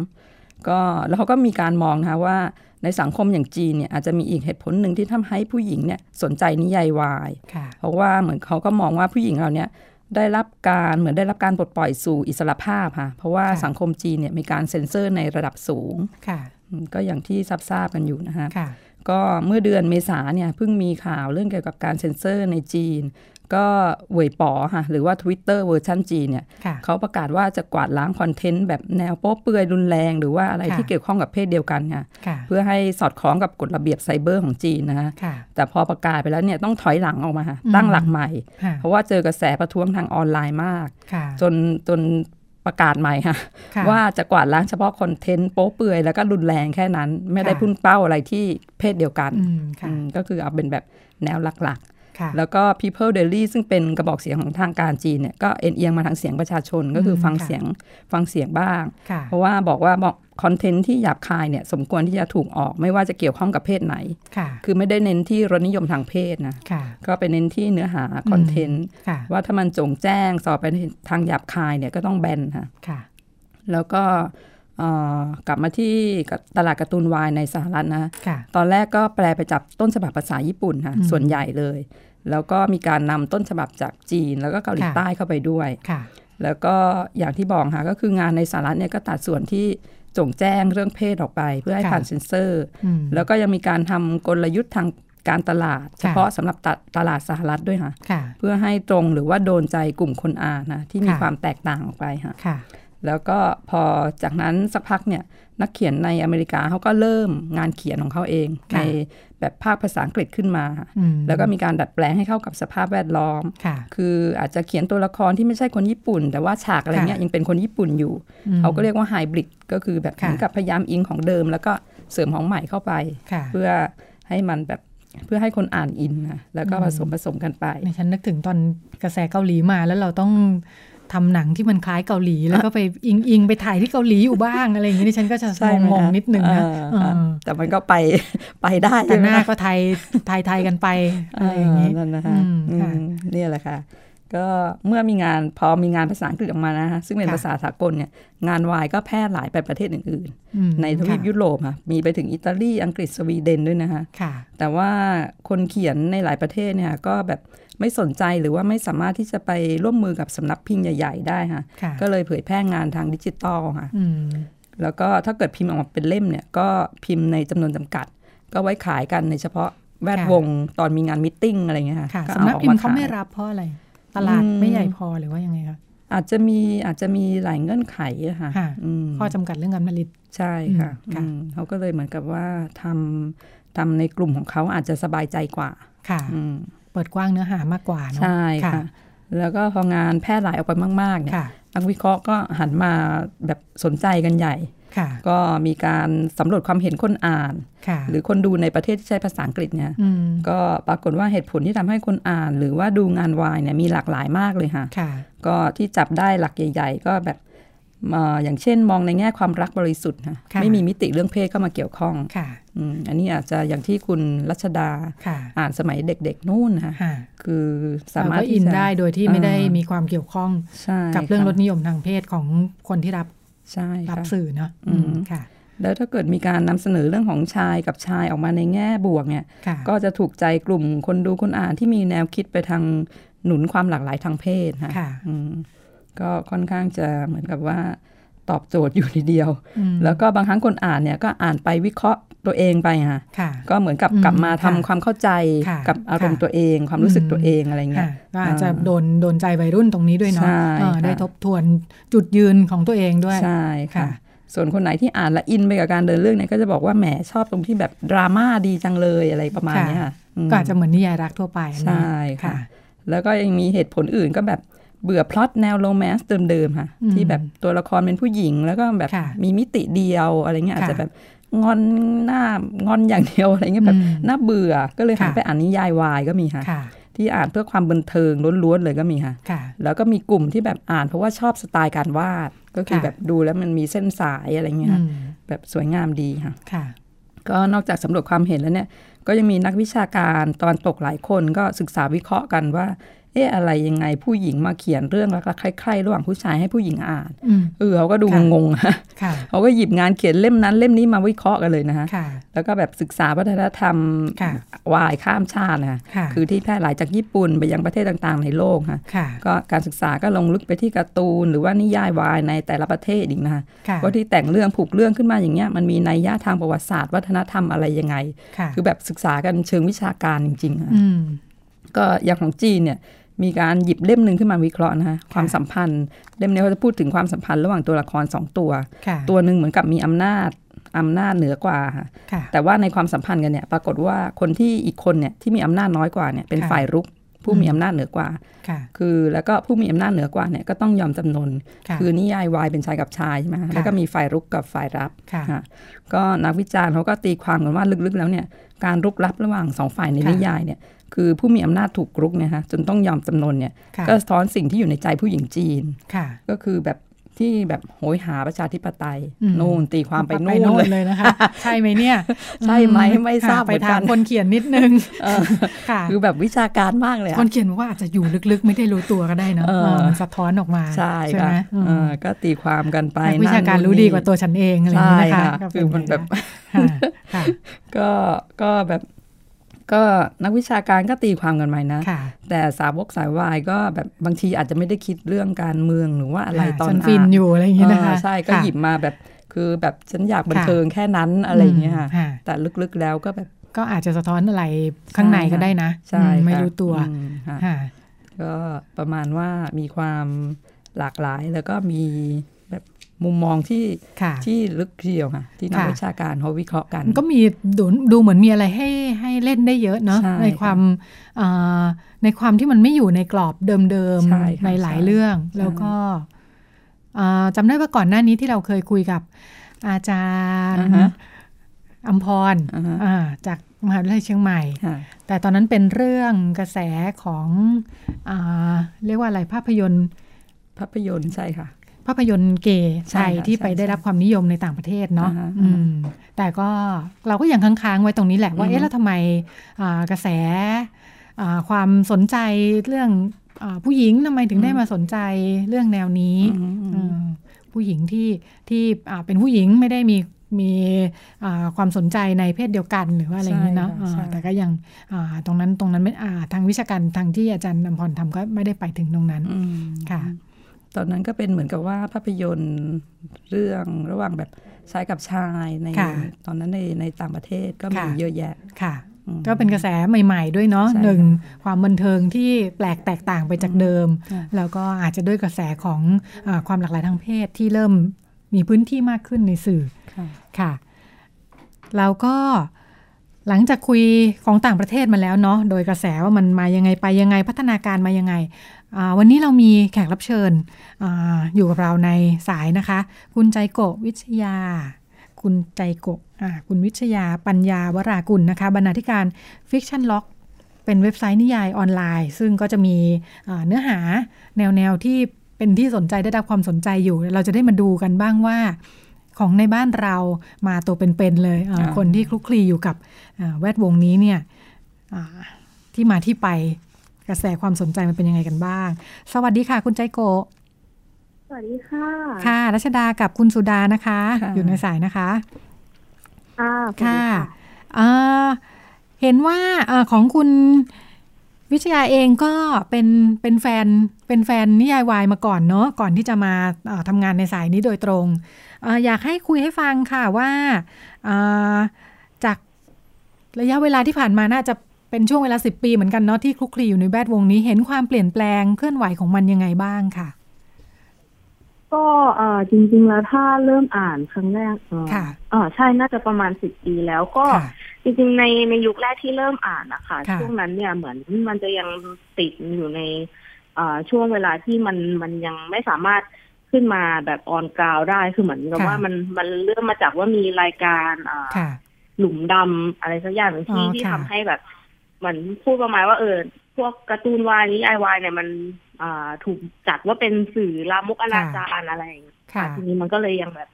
ก็แล้วเขาก็มีการมองนะคะว่าในสังคมอย่างจีนเนี่ยอาจจะมีอีกเหตุผลหนึ่งที่ทำให้ผู้หญิงเนี่ยสนใจนิยายวายค่ะเพราะว่าเหมือนเขาก็มองว่าผู้หญิงเราเนี่ยได้รับการเหมือนได้รับการปลดปล่อยสู่อิสรภาพค่ะเพราะว่าค่ะสังคมจีนเนี่ยมีการเซ็นเซอร์ในระดับสูงค่ะอืมก็อย่างที่ทราบทราบกันอยู่นะคะค่ะก็เมื่อเดือนเมษาเนี่ยเพิ่งมีข่าวเรื่องเกี่ยวกับการเซ็นเซอร์ในจีน ก็เว่ยป๋อค่ะหรือว่า Twitter เวอร์ชันจีนเนี่ยค่ะเขาประกาศว่าจะกวาดล้างคอนเทนต์แบบแนวโป๊เปลือยรุนแรง หรือว่าอะไรค่ะที่เกี่ยวข้องกับเพศเดียวกันค่ะค่ะเพื่อให้สอดคล้องกับกฎระเบียบไซเบอร์ของจีนนะคะค่ะแต่พอประกาศไปแล้วเนี่ยต้องถอยหลังออกมาค่ะอืมตั้งหลักใหม่ค่ะเพราะว่าเจอกระแสประท้วงทางออนไลน์มากค่ะจนจนประกาศใหม่ค่ะค่ะว่าจะกวาดล้างเฉพาะคอนเทนต์โป๊เปลือยแล้วก็รุนแรงแค่นั้น ไม่ได้ค่ะพุ่งเป้าอะไรที่เพศเดียวกันอืมค่ะอืมก็คือเอาเป็นแบบแนวหลักค่ะๆ แล้วก็ People Daily ซึ่งเป็นกระบอกเสียงของทางการจีนเนี่ยก็เอ็นเอียงมาทางเสียงประชาชนก็คืออมฟังค่ะเสียงฟังเสียงบ้างค่ะเพราะว่าบอกว่าบอกคอนเทนต์ที่หยาบคายเนี่ยสมควรที่จะถูกออกไม่ว่าจะเกี่ยวข้องกับเพศไหนค่ะคือไม่ได้เน้นที่รสนิยมทางเพศนะค่ะก็ไปเน้นที่เนื้อหาคอนเทนต์ค่ะว่าถ้ามันจงแจ้งสอบไปในทางหยาบคายเนี่ยก็ต้องแบนค่ะค่ะแล้วก็เอ่อกลับมาที่ตลาดการ์ตูนวายในสหรัฐนะค่ะตอนแรกก็แปลไปจากต้นฉบับภาษาญี่ปุ่นค่ะอืมส่วนใหญ่เลย แล้วก็มีการนำต้นฉบับจากจีน แล้วก็เกาหลีค่ะใต้เข้าไปด้วยค่ะแล้วก็อย่างที่บอกค่ะก็คืองานในสหรัฐเนี่ยก็ตัดส่วนที่จงแจ้งเรื่องเพศออกไป เพื่อให้ค่ะผ่านเซ็นเซอร์อืมแล้วก็ยังมีการทำกลยุทธ์ทางการตลาด เฉพาะสำหรับตตลาดสหรัฐด้วยค่ะค่ะเพื่อให้ตรงหรือว่าโดนใจกลุ่มคนอ่านนะที่มีค่ะความแตกต่างออกไปค่ะค่ะ แล้วก็พอจากนั้นสักพักเนี่ย นักเขียนในอเมริกาเขาก็เริ่มงานเขียนของเขาเองค่ะในแบบภาคภาษาอังกฤษขึ้นมาอืมแล้วก็มีการดัดแปลงให้เข้ากับสภาพแวดล้อมค่ะคืออาจจะเขียนตัวละครที่ไม่ใช่คนญี่ปุ่น แต่ว่าฉากอะไรเงี้ยค่ะยังเป็นคนญี่ปุ่นอยู่อืมเขาก็เรียกว่าไฮบริดก็คือแบบค่ะเหมือนกับพยายามอิงของเดิม แล้วก็เสริมของใหม่เข้าไปค่ะเพื่อให้มันแบบเพื่อให้คนอ่านอินนะแล้วก็อืมผสมผสมกันไปในฉันนึกถึงตอนกระแสเกาหลีมาแล้วเราต้อง ทำหนังที่มันคล้ายเกาหลี แล้วก็ไปอิงอิงไปถ่ายที่เกาหลีอยู่บ้างอะไรอย่างนี้ดิฉันก็จะใช่ไหมงงคะๆนิดนึงนะเออเออแต่มันก็ไปไปได้แต่หน้าใช่ไมคะก็ไทยไทยไทยกันไปอะไรอย่างนี้เนั่นนะคะอืมค่ะอืมเนี่ยแหละค่ะ ก็เมื่อมีงานพอมีงานภาษาอังกฤษออกมานะคะซึ่งเป็นค่ะภาษาสากลเนี่ยงานวายก็แพร่หลายไปประเทศอื่นอืมๆในทวีปค่ะยุโรปค่ะมีไปถึงอิตาลีอังกฤษสวีเดนด้วยนะคะค่ะแต่ว่าคนเขียนในหลายประเทศเนี่ยก็แบบ ไม่สนใจหรือว่าไม่สามารถที่จะไปร่วมมือกับสำนักพิมพ์ใหญ่ ๆ ได้ค่ะค่ะก็เลยเผยแพร่งานทางดิจิตอลค่ะอืมแล้วก็ถ้าเกิดพิมพ์ออกมาเป็นเล่มเนี่ย ก็พิมพ์ในจำนวนจำกัด ก็ไว้ขายกันในเฉพาะแวดค่ะวงตอนมีงานมิทติ้งอะไรเงี้ยค่ะค่ะก็สำนักออพิมพ์ขเขาไม่ยรับเพราะอะไร ตลาดอืมไม่ใหญ่พอหรือว่ายังไงคะอาจจะมีอาจจะมีหลายเงื่อนไขอะค่ะค่ะอืมข้อจำกัดเรื่องการผลิตใช่ค่ะอืมค่ะอืมเขาก็เลยเหมือนกับว่าทำทำในกลุ่มของเขาอาจจะสบายใจกว่าค่ะอืมเปิดกว้างเนื้อหามากกว่าเนาะใช่ค่ะ แล้วก็พองานแพร่หลายออกไปมากๆเนี่ยค่ะนักวิเคราะห์ก็หันมาแบบสนใจกันใหญ่ค่ะก็มีการสำรวจความเห็นคนอ่านค่ะหรือคนดูในประเทศที่ใช้ภาษาอังกฤษเนี่ยอืมก็ปรากฏว่าเหตุผลที่ทำให้คนอ่าน หรือว่าดูงานวายเนี่ยมีหลากหลายมากเลยค่ะค่ะก็ที่จับได้หลักใหญ่ ๆ ก็แบบเอ่ออย่างเช่นมองในแง่ความรักบริสุทธิ์นะค่ะไม่มีมิติเรื่องเพศเข้ามาเกี่ยวข้องค่ะอืมอันนี้อาจจะอย่างที่คุณรัชดาค่ะอ่านสมัยเด็กๆนู่นนะคะค่ะคือสาเรามารถก็อินที่จะได้โดยที่ไม่ได้เออมีความเกี่ยวข้องใช่กับเรื่องค่ะรสนิยมทางเพศของคนที่รับใช่รับค่ะสื่อเนาะอืมค่ะแล้วถ้าเกิดมีการนำเสนอเรื่องของชายกับชายออกมาในแง่บวกเนี่ยค่ะก็จะถูกใจกลุ่มคนดูคนอ่านที่มีแนวคิดไปทางหนุนความหลากหลายทางเพศค่ะค่ะอืม ก็ค่อนข้างจะเหมือนกับว่าตอบโจทย์อยู่ทีเดียวอืมแล้วก็บางครั้งคนอ่านเนี่ยก็อ่านไปวิเคราะห์ตัวเองไปค่ะค่ะก็เหมือนกับอืมกลับมาทำค่ะความเข้าใจค่ะกับอารมณ์ค่ะตัวเอง ความรู้สึกอืมตัวเองอะไรเงี้ค่ะยก็อาจจะอ่าโดนโดนใจวัยรุ่นตรงนี้ด้วยเนาะใช่เออค่ะได้ทบทวนจุดยืนของตัวเองด้วยใช่ค่ะค่ะ ส่วนคนไหนที่อ่านและอินไปกับการเดินเรื่องเนี่ยก็จะบอกว่าแหมชอบตรงที่แบบดราม่าดีจังเลยอะไรประมาณเนี้ยค่ะอืมก็อาจจะเหมือนนิยายรักทั่วไปนะใช่ค่ะ แล้วก็ยังมีเหตุผลอื่นก็แบบ เบื่อพล็อตแนวโรแมนต์เดิมๆค่ะอืมที่แบบตัวละครเป็นผู้หญิง แล้วก็แบบค่ะมีมิติเดียวอะไรเงี้ยอาจค่ะจะแบบงอนหน้างอนอย่างเดียวอะไรเงี้ยแบบอืมน่าเบื่อก็เลยหันค่ะไปอ่านนิยายวายก็มีค่ะค่ะ ที่อ่านเพื่อความบันเทิงล้วนๆเลยก็มีค่ะค่ะ แล้วก็มีกลุ่มที่แบบอ่านเพราะว่าชอบสไตล์การวาด ก็คือค่ะแบบดูแล้วมันมีเส้นสายอะไรเงี้ยอืค่ะมแบบสวยงามดีค่ะค่ะ ก็นอกจากสำรวจความเห็นแล้วเนี่ย ก็ยังมีนักวิชาการตอนตกหลายคนก็ศึกษาวิเคราะห์กันว่า เอ๊ะอะไรยังไงผู้หญิงมาเขียนเรื่องรักๆใคร่ๆระหว่างผู้ชายให้ผู้หญิงอ่านอืมเออเขาก็ดูค่ะงงๆฮะค่ะเขาก็หยิบงานเขียนเล่มนั้นเล่มนี้มาวิเคราะห์กันเลยนะฮะค่ะแล้วก็แบบศึกษาวัฒนธรรมค่ะวายข้ามชาตินะค่ะคือที่แพร่หลายจากญี่ปุ่นไปยังประเทศต่างๆ ในโลกค่ะค่ะก็การศึกษาก็ลงลึกไปที่การ์ตูน หรือว่านิยายวายในแต่ละประเทศอีกนะคะค่ะว่าที่แต่งเรื่องผูกเรื่องขึ้นมาอย่างเงี้ยมันมีนัยยะทางประวัติศาสตร์ วัฒนธรรมอะไรยังไงค่ะคือแบบศึกษากันเชิงวิชาการจริงๆอะอืมก็อย่างของจีนเนี่ย มีการหยิบเล่มหนึ่งขึ้นมาวิเคราะห์นะคะความสัมพันธ์ เล่มนี้เขาจะพูดถึงความสัมพันธ์ระหว่างตัวละครสองตัวค่ะตัวหนึ่งเหมือนกับมีอำนาจอำนาจเหนือกว่าค่ะค่ะแต่ว่าในความสัมพันธ์กันเนี่ย ปรากฏว่าคนที่อีกคนเนี่ยที่มีอำนาจน้อยกว่าเนี่ยเป็นค่ะฝ่ายรุก ผู้มีอำนาจเหนือกว่าค่ะคือแล้วก็ผู้มีอำนาจเหนือกว่าเนี่ยก็ต้องยอมจำนนค่ะคือนิยายวายเป็นชายกับชายใช่ไหมคะแล้วก็มีฝ่ายรุกกับฝ่ายรับค่ะค่ะก็นักวิจารณ์เขาก็ตีความกันว่าลึกๆแล้วเนี่ยการรุกรับระหว่างสองฝ่ายในค่ะนิยายเนี่ย คือผู้มีอำนาจถูกรุกเนี่ยฮะจนต้องยอมจำนนเนี่ยค่ะก็สะท้อนสิ่งที่อยู่ในใจผู้หญิงจีนค่ะก็คือแบบที่แบบโหยหาประชาธิปไตยอืมนู่นตีความไปไปนู่นโน่เลนยเลยนะคะ ใช่ไหมเนี่ย ใช่ไหมอืไม่ทราบค่ะไปเหมือนกันถามคนเขียนนิดนึงเออค่ะคือแบบวิชาการมากเลยคนอะเขียนบอกว่าอาจจะอยู่ลึกๆ ไม่ได้รู้ตัวก็ได้เนาะเออเออมันสะท้อนออกมาใช่ไหค่ะมอืมเออก็ตีความกันไปนักวิชาการนั่นรู้นู่นดีนี่กว่าตัวฉันเองอะไรอย่างนี้นะคะใช่ค่ะก็เป็คือมันแบบค่ะค่ะก็ก็แบบ ก็นักวิชาการก็ตีความกันไปนะค่ะแต่สาวกสายวายก็แบบบางทีอาจจะไม่ได้คิดเรื่องการเมืองหรือว่าอะไรตอนฉันฟินอ่านอยู่อะไรอย่างนี้นะคะเออใช่ก็ค่ะหยิบมาแบบคือแบบฉันอยากบันค่ะเทิงแค่นั้นอะไรอย่างเงี้ยค่ะค่ะแต่ลึกๆแล้วก็แบบก็อาจจะสะท้อนอะไรข้างในก็ได้นะใช่อืมไม่ค่ะรู้ตัวอืมค่ะค่ะก็ประมาณว่ามีความหลากหลายแล้วก็มีแบบ มุมมองที่ค่ะที่ลึกทีเดียวค่ะ ที่นักค่ะวิชาการเขาวิเคราะห์กันมัน ก็มีดูดูเหมือนมีอะไรให้ให้เล่นได้เยอะเนาะใช่ในความเอ่อในความที่มันไม่อยู่ในกรอบเดิมใช่ค่ะๆในหลายใช่เรื่องใช่แล้วก็เอ่อจำได้ว่าก่อนหน้านี้ที่เราเคยคุยกับอาจารย์อ่าฮะอัมพรอ่าฮะอ่าจากมหาวิทยาลัยเชียงใหม่ค่ะแต่ตอนนั้นเป็นเรื่องกระแสของอาเรียกว่าอะไรภาพยนตร์ ภาพยนตร์ใช่ค่ะ ภาพยนตร์เกย์ใช่ไทยค่ะที่ใช่ไปได้รับความนิยมในต่างประเทศเนาะอ่าฮะอืมแต่ก็เราก็ยังค้างๆไว้ตรงนี้แหละว่าอือฮึเอ๊ะแล้วทำไมอ่ากระแสอ่าความสนใจเรื่องอาผู้หญิงทำไมถึงได้มาสนใจเรื่องแนวนี้อืมอืมอืมผู้หญิงที่ที่อ่าเป็นผู้หญิงไม่ได้มีมีอ่าความสนใจในเพศเดียวกันหรือว่าอะไรอย่างนี้เนาะใช่ค่ะใช่อ่าแต่ก็ยังอ่าตรงนั้นตรงนั้นไม่อ่าทางวิชาการทางที่อาจารย์นำพรทำก็ไม่ได้ไปถึงตรงนั้นอืมค่ะ ตอนนั้นก็เป็นเหมือนกับว่าภาพยนตร์เรื่องระหว่างแบบชายกับชายในค่ะตอนนั้นในในต่างประเทศก็มีค่ะเยอะแยะค่ะอืมก็เป็นกระแสใหม่ ๆ ด้วยเนาะใช่หนึ่งความบันเทิงที่แปลกแตกต่างไปจากเดิมค่ะแล้วก็อาจจะด้วยกระแสของอาความหลากหลายทางเพศที่เริ่มมีพื้นที่มากขึ้นในสื่อค่ะค่ะแล้วก็หลังจากคุยของต่างประเทศมาแล้วเนาะโดยกระแสว่ามันมายังไงไปยังไงพัฒนาการมายังไงอ่า วันนี้เรามีแขกรับเชิญอาอยู่กับเราในสายนะคะ คุณใจโกะวิชยา คุณใจโกะอ่าคุณวิชยาปัญญาวรากุลนะคะ บรรณาธิการ Fiction Lock เป็นเว็บไซต์นิยายออนไลน์ ซึ่งก็จะมีอ่าเนื้อหาแนวแนวที่เป็นที่สนใจได้รับความสนใจอยู่ เราจะได้มาดูกันบ้างว่าของในบ้านเรามาตัวเป็นๆเลยอ่าอ่าคนที่คลุกคลีอยู่กับอ่าแวดวงนี้เนี่ยอ่าที่มาที่ไป กระแสความสนใจมันเป็นยังไงกันบ้าง สวัสดีค่ะ คุณใจโกะสวัสดีค่ะ ค่ะรัชดากับคุณสุดานะคะค่ะอยู่ในสายนะคะ ค่ะสวัสดีค่ะอ่าเห็นว่าอาของคุณวิชยาเองก็เป็นเป็นแฟนเป็นแฟนนิยายวายมาก่อนเนาะก่อนที่จะมาอ่าทำงานในสายนี้โดยตรงอาอยากให้คุยให้ฟังค่ะว่าอ่าจากระยะเวลาที่ผ่านมาน่าจะ เป็นช่วงเวลา 10 ปีเหมือนกันเนาะที่คลุกคลีอยู่ในแวดวงนี้เห็นความเปลี่ยนแปลงเคลื่อนไหวของมันยังไงบ้างค่ะ ก็เอ่อจริง ๆ แล้วถ้าเริ่มอ่านครั้งแรกเออค่ะเออใช่น่าจะประมาณสิบปีแล้วก็ค่ะจริงๆในในยุคแรกที่เริ่มอ่านนะคะค่ะช่วงนั้นเนี่ยเหมือนมันจะยังติดอยู่ในเอ่อช่วงเวลาที่มันมันยังไม่สามารถขึ้นมาแบบออนกราวได้คือเหมือนกับค่ะว่ามันมันเริ่มมาจากว่ามีรายการเอ่อค่ะหลุมดำอะไรสักอย่างหนึ่งที่อ๋อที่ค่ะทำให้แบบ เหมือนพูดประมาณว่าเออพวกการ์ตูนวายนิยายวายเนี่ยมันอ่าถูกจัดว่าเป็นสื่อลามกอนาจารอะไรอย่างเงี้ยค่ะทีนี้มันก็เลยยังแบบ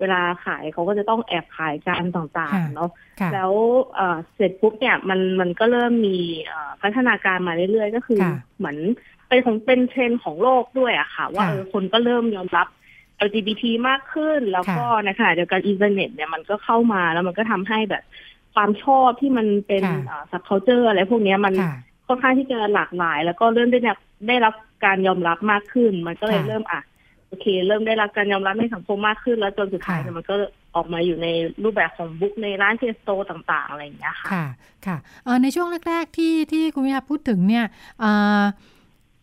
เวลาขายเขาก็จะต้องแอบขายการต่างค่ะๆเนาะค่ะแล้วเอ่อเสร็จปุ๊บเนี่ยมันมันก็เริ่มมีเอ่อพัฒนาการมาเรื่อยๆ ก็คือค่ะเหมือนเป็นของเป็นเทรนด์ของโลกด้วยอะค่ะ ว่าค่ะเออคนก็เริ่มยอมรับ LGBT มากขึ้น แล้วก็ในขณะเดียวกันอินเทอร์เน็ตเนี่ยมันก็เข้ามาแล้วมันก็ทำให้แบบ ความชอบที่มันเป็นค่ะ subculture อะไรพวกเนี้ยมันค่ะค่อนข้างที่จะหลากหลาย แล้วก็เริ่มได้รับได้รับการยอมรับมากขึ้น มันก็เลยค่ะเริ่มอะโอเค เริ่มได้รับการยอมรับในสังคมมากขึ้น แล้วจนสุดท้ายค่ะเนี่ยมันก็ออกมาอยู่ในรูปแบบของ book ในร้านเทสโตต่าง ๆ อะไรอย่างเงี้ยค่ะ ค่ะ ค่ะเอ่อในช่วงแรก ๆ ที่ที่คุณวิทยาพูดถึงเนี่ยเอ่อ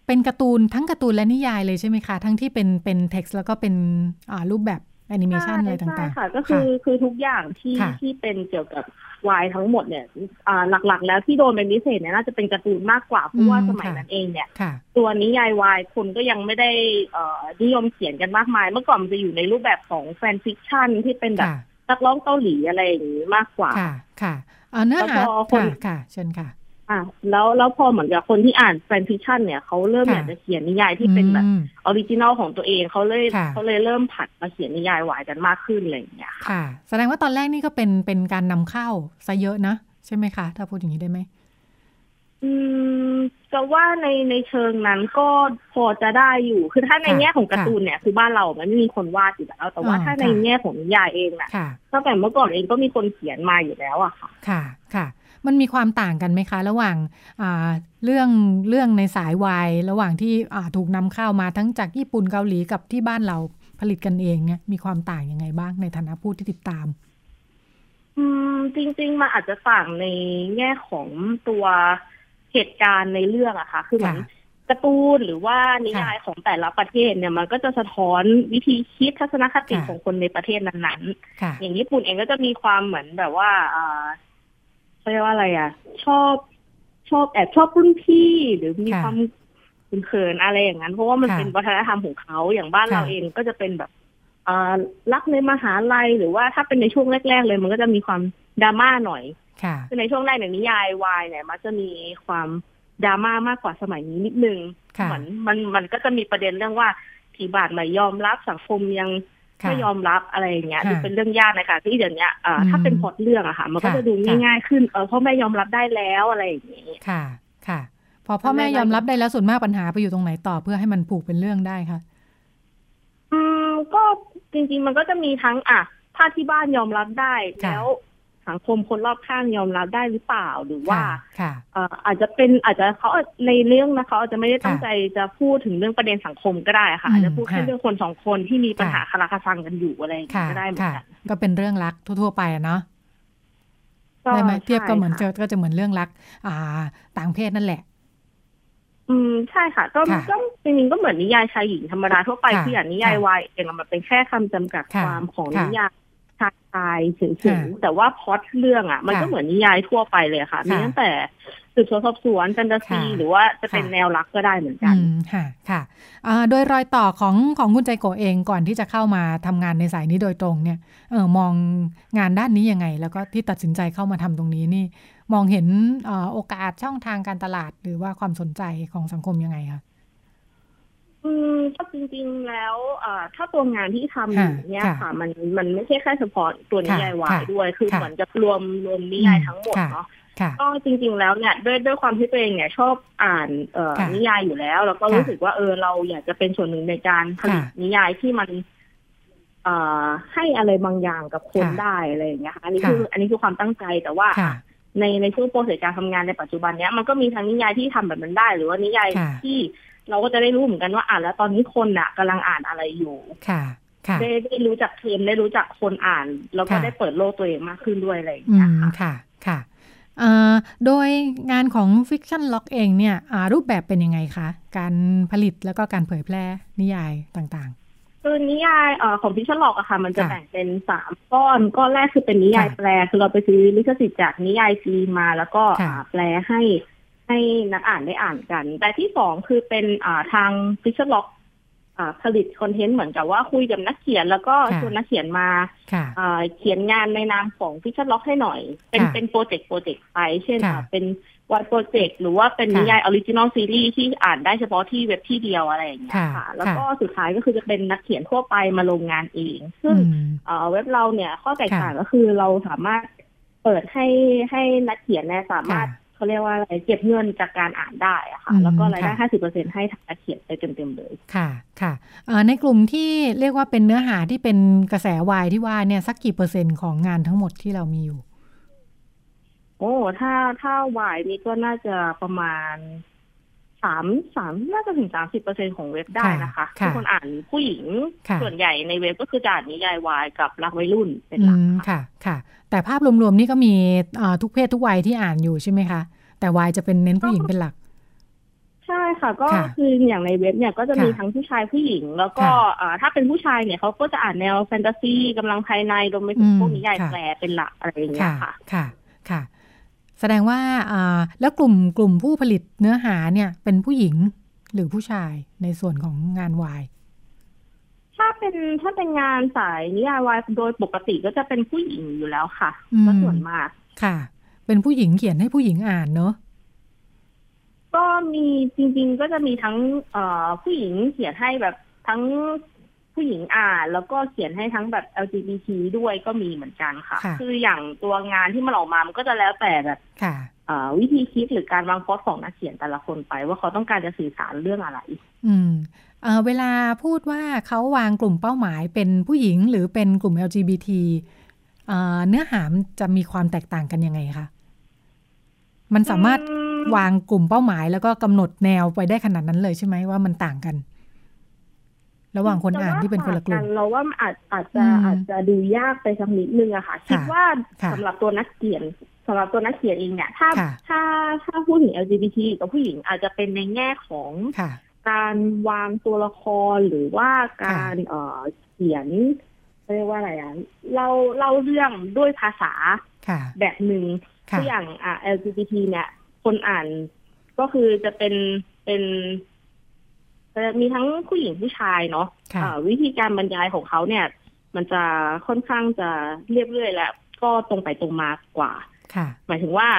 เป็นการ์ตูนทั้งการ์ตูนและนิยายเลยใช่ไหมคะ ทั้งที่เป็นเป็นเท็กซ์แล้วก็เป็นอ่ารูปแบบแอนิเมชันอะไรต่างใช่ค่ะ ก็คือคือทุกอย่างที่ค่ะที่เป็นเกี่ยวกับ วายทั้งหมดเนี่ยอ่าหลักๆ แล้วที่โดนเป็นพิเศษเนี่ยน่าจะเป็นการ์ตูนมากกว่าเพราะว่าอืมสมัยค่ะนั้นเองเนี่ยๆค่ะตัวนิยายวายคนก็ยังไม่ได้เอ่อนิยมเขียนกันมากมาย เมื่อก่อนมันจะอยู่ในรูปแบบของ fan fiction ที่เป็นแบบค่ะนักร้องเกาหลีอะไรอย่างนี้มากกว่า ค่ะ ค่ะเอ่อเนื้อหาแล้วพอคนค่ะค่ะเชิญค่ะ อะแล้วแล้วพอเหมือนกับคนที่อ่าน fan fiction เนี่ยเขาเริ่มค่ะอยากจะเขียนนิยายที่เป็นแบบอืม original ของตัวเองเขาเลยค่ะเขาเลยเริ่มผันมาเขียนนิยายวายกันมากขึ้นอะไรอย่างเงี้ยค่ะค่ะแสดงว่าตอนแรกนี่ก็เป็นเป็นการนำเข้าซะเยอะนะ ใช่ไหมคะ ถ้าพูดอย่างนี้ได้ไหมอืมจะว่าในในเชิงนั้นก็พอจะได้อยู่ คือถ้าในค่ะแง่ของการ์ตูนเนี่ยคือบ้านเรามันไม่มีคนวาดอยู่แล้ว แต่ว่าอ๋อถ้าในค่ะแง่ของนิยายเองน่ะค่ะตั้งแต่เมื่อก่อนเองก็มีคนเขียนมาอยู่แล้วอะค่ะ ค่ะค่ะ มันมีความต่างกันไหมคะ ระหว่างอ่าเรื่องเรื่องในสายวายระหว่างที่อ่าถูกนำเข้ามาทั้งจากญี่ปุ่นเกาหลีกับที่บ้านเราผลิตกันเองเนี่ยมีความต่างยังไงบ้างในฐานะผู้ที่ติดตาม อืม จริง ๆมันอาจจะต่างในแง่ของตัวเหตุการณ์ในเรื่องอะค่ะ คือเหมือนค่ะการ์ตูนหรือว่านิยายของแต่ละประเทศเนี่ยมันก็จะสะท้อนวิธีคิดทัศนคติค่ะของคนในประเทศนั้นค่ะๆอย่างญี่ปุ่นเองก็จะมีความเหมือนแบบว่าอ่า เขาเรียกว่าอะไรอะชอบชอบแอบชอบรุ่นพี่หรือมีค่ะความเขินๆอะไรอย่างนั้น เพราะว่ามันค่ะเป็นวัฒนธรรมของเขาอย่างบ้านค่ะเราเองก็จะเป็นแบบอ่ารักในมหาลัยหรือว่าถ้าเป็นในช่วงแรก ๆ เลย มันก็จะมีความดราม่าหน่อยค่ะคือในช่วงแรกเนี่ยนิยายวายเนี่ยมันจะมีความดราม่ามากกว่าสมัยนี้นิดนึงค่ะเหมือนมันมันก็จะมีประเด็นเรื่องว่าผีบาทไม่ยอมรับสังคมยัง ค่ะไม่ยอมรับอะไรอย่างเงี้ยค่ะดูเป็นเรื่องยากนะคะที่เดี๋ยวนี้อ่าอืมถ้าเป็นพล็อตเรื่องอะค่ะ มันก็ค่ะจะดูค่ะง่ายๆขึ้นเออเพราะแม่ยอมรับได้แล้วอะไรอย่างงี้ค่ะค่ะ พอพ่อแม่ยอมรับได้แล้วส่วนมากปัญหาไปอยู่ตรงไหนต่อเพื่อให้มันผูกเป็นเรื่องได้คะอืมก็จริง ๆ มันก็จะมีทั้งอะถ้าที่บ้านยอมรับได้ค่ะแล้ว สังคมคนรอบข้างยอมรับได้หรือเปล่าหรือว่าค่ะค่ะเอ่ออาจจะเป็นอาจจะเขาในเรื่องนะเขาอาจจะไม่ได้ตั้งค่ะใจจะพูดถึงเรื่องประเด็นสังคมก็ได้ค่ะอืมอาจจะพูดแค่ค่ะเรื่องคนสองคนที่มีปัญหาค่ะคาราคาซังกันอยู่อะไรอย่างเงี้ค่ะยก็ได้เหมือนค่ะกันก็เป็นเรื่องรักทั่ว ๆ ไปอะเนาะได้ไหมเทียบก็เหมือนใช่จะค่ะก็จะเหมือนเรื่องรัก อ่า ต่างเพศนั่นแหละ อืมใช่ค่ะ ก็ค่ะก็จริงๆก็เหมือนนิยายชายหญิงธรรมดาทั่วไปค่ะคืออย่างนิยายค่ะวายเองอะมันเป็นแค่คำจำกัดค่ะความของค่ะนิยาย ชายชายสูงๆแต่ว่าพล็อตเรื่องอะ มันก็เหมือนนิยายทั่วไปเลยค่ะมีตั้งแต่สืบสวนสอบสวนแฟนตาซีหรือว่าจะเป็นแนวรักก็ได้เหมือนกันค่ะค่ะโดยรอยต่อของของคุณใจโกเองก่อนที่จะเข้ามาทำงานในสายนี้โดยตรงเนี่ยเออมองงานด้านนี้ยังไง แล้วก็ที่ตัดสินใจเข้ามาทำตรงนี้นี่ มองเห็นโอกาสช่องทางการตลาด หรือว่าความสนใจของสังคมยังไงคะ อืมก็จริงๆแล้วอ่าถ้าตัวงานที่ทำอยู่เนี่ยค่ะ มันมันไม่ใช่แค่เฉพาะตัวนิยายวายด้วย คือเหมือนจะรวมรวมนิยายทั้งหมดเนาะก็จริง ๆ แล้วเนี่ยด้วยด้วยความที่ตัวเองเนี่ยชอบอ่านเอ่อนิยายอยู่แล้ว แล้วก็รู้สึกว่าเออเราอยากจะเป็นส่วนหนึ่งในการผลิตนิยายที่มันเอ่อให้อะไรบางอย่างกับคนได้อะไรอย่างเงี้ยค่ะอันนี้คือ อันนี้คือความตั้งใจแต่ว่าในในช่วงโปรเซสการทำงานในปัจจุบันเนี้ยมันก็มีทั้งนิยายที่ทำแบบนั้นได้ หรือว่านิยายที่ เราก็จะได้รู้เหมือนกันว่าอ่านแล้วตอนนี้คนอะกำลังอ่านอะไรอยู่ค่ะได้ได้รู้จักเทรนด์ได้รู้จักคนอ่าน แล้วก็ได้เปิดโลกตัวเองมากขึ้นด้วยอะไรอย่างเงี้ยค่ะค่ะโดยงานของ Fictionlog เองเนี่ยรูปแบบเป็นยังไงคะ การผลิตแล้วก็การเผยแพร่นิยายต่างๆคือนิยายของ Fictionlog อะค่ะ มันจะแบ่งเป็นสามก้อนก้อนแรกคือเป็นนิยายแปล คือเราไปซื้อลิขสิทธิ์จากนิยายจีนมา แล้วก็แปลให้ ให้นักอ่านได้อ่านกัน แต่ที่สองคือเป็นทาง Fictionlog ผลิตคอนเทนต์เหมือนกับว่าคุยกับนักเขียนแล้วก็ชวนนักเขียนมาเขียนงานในนามของ Fictionlog ให้หน่อย เป็นเป็นโปรเจกต์โปรเจกต์ไป เช่นเป็น one project หรือว่าเป็นนิยาย original series ที่อ่านได้เฉพาะที่เว็บที่เดียวอะไรอย่างเงี้ยค่ะ แล้วก็สุดท้ายก็คือจะเป็นนักเขียนทั่วไปมาลงงานเอง ซึ่งเว็บเราเนี่ยข้อแตกต่างก็คือเราสามารถเปิดให้ให้นักเขียนเนี่ยสามารถ เขาเรียกว่าอะไรเก็บเงินจากการอ่านได้อะค่ะ แล้วก็รายได้ห้าสิบเปอร์เซ็นให้ทางนักเขียนไปเต็มๆเลย ค่ะค่ะในกลุ่มที่เรียกว่าเป็นเนื้อหาที่เป็นกระแสวายที่ว่าเนี่ยสักกี่เปอร์เซ็นต์ของงานทั้งหมดที่เรามีอยู่ โอ้ถ้าถ้าวายนี่ก็น่าจะประมาณ สามสามน่าจะถึงสามสิบเปอร์เซ็นของเว็บได้นะคะทุกคนอ่านผู้หญิงส่วนใหญ่ในเว็บก็คือจะอ่านนิยายวายกับรักวัยรุ่นเป็นหลักค่ะค่ะ แต่ภาพรวมๆนี่ก็มีทุกเพศทุกวัยที่อ่านอยู่ใช่ไหมคะ แต่วายจะเป็นเน้นผู้หญิงเป็นหลัก ใช่ค่ะ ก็คืออย่างในเว็บเนี่ยก็จะมีทั้งผู้ชายผู้หญิง แล้วก็ถ้าเป็นผู้ชายเนี่ยเขาก็จะอ่านแนวแฟนตาซีกำลังภายในรวมไปถึงพวกนิยายแปลเป็นหลักอะไรอย่างเงี้ยค่ะค่ะค่ะ แสดงว่าแล้วกลุ่มกลุ่มผู้ผลิตเนื้อหาเนี่ยเป็นผู้หญิงหรือผู้ชายในส่วนของงานวายถ้าเป็นถ้าเป็นงานสายนิยายวายโดยปกติก็จะเป็นผู้หญิงอยู่แล้วค่ะก็ส่วนมากค่ะ เป็นผู้หญิงเขียนให้ผู้หญิงอ่านเนาะก็มีจริง ๆ ก็จะมีทั้งเอ่อผู้หญิงเขียนให้แบบทั้ง ผู้หญิงอ่านแล้วก็เขียนให้ทั้งแบบ LGBT ด้วยก็มีเหมือนกันค่ะ คืออย่างตัวงานที่มันออกมามันก็จะแล้วแต่แบบวิธีคิดหรือการวางพอดของนักเขียนแต่ละคนไป ว่าเขาต้องการจะสื่อสารเรื่องอะไร อืมเวลาพูดว่าเขาวางกลุ่มเป้าหมายเป็นผู้หญิงหรือเป็นกลุ่ม LGBT เนื้อหาจะมีความแตกต่างกันยังไงคะ มันสามารถวางกลุ่มเป้าหมายแล้วก็กำหนดแนวไปได้ขนาดนั้นเลยใช่ไหมว่ามันต่างกัน ระหว่างคนอ่านที่เป็นคนละกลุ่มเราว่าอาจอาจจะอาจจะดูยากไปสักนิดนึงอะค่ะ คิดว่าสำหรับตัวนักเขียนสำหรับตัวนักเขียนเองเนี่ย ถ้าถ้าถ้าพูดถึง LGBT กับผู้หญิงอาจจะเป็นในแง่ของการวางตัวละครหรือว่าการเอ่อเขียนเรียกว่าอะไรอะเราเล่าเรื่องด้วยภาษาแบบหนึ่งที่อย่างอ่า LGBT เนี่ย คนอ่านก็คือจะเป็นเป็นจะ มีทั้งผู้หญิงผู้ชายเนาะะวิธีการบรรยายของเขาเนี่ย มันจะค่อนข้างจะเรียบเรื่อยและก็ตรงไปตรงมากว่าหมายถึงว่า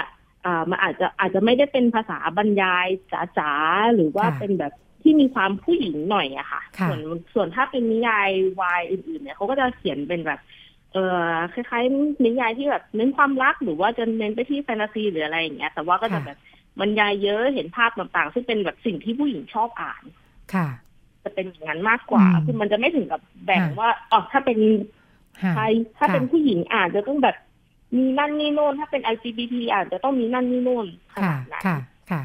อ่ามันอาจจะอาจจะไม่ได้เป็นภาษาบรรยายจ๋าๆหรือว่าเป็นแบบที่มีความผู้หญิงหน่อยอะค่ะ ส่วนส่วนถ้าเป็นนิยายวายอื่นๆเนี่ยเขาก็จะเขียนเป็นแบบ เออคล้ายๆนิยายที่แบบเน้นความรักหรือว่าจะเน้นไปที่แฟนตาซีหรืออะไรอย่างเงี้ยแต่ว่าก็จะแบบบรรยายเยอะเห็นภาพต่างๆ ซึ่งเป็นแบบสิ่งที่ผู้หญิงชอบอ่าน ค่ะ จะเป็นอย่างนั้นมากกว่า คือมันจะไม่ถึงกับแบ่งว่าอ๋อถ้าเป็นใครถ้าเป็นผู้หญิงอ่านจะต้องแบบมีนั่นนี่โน่น ถ้าเป็น LGBT อ่านจะต้องมีนั่นนี่โน่นขนาดนั้นค่ะ ค่ะ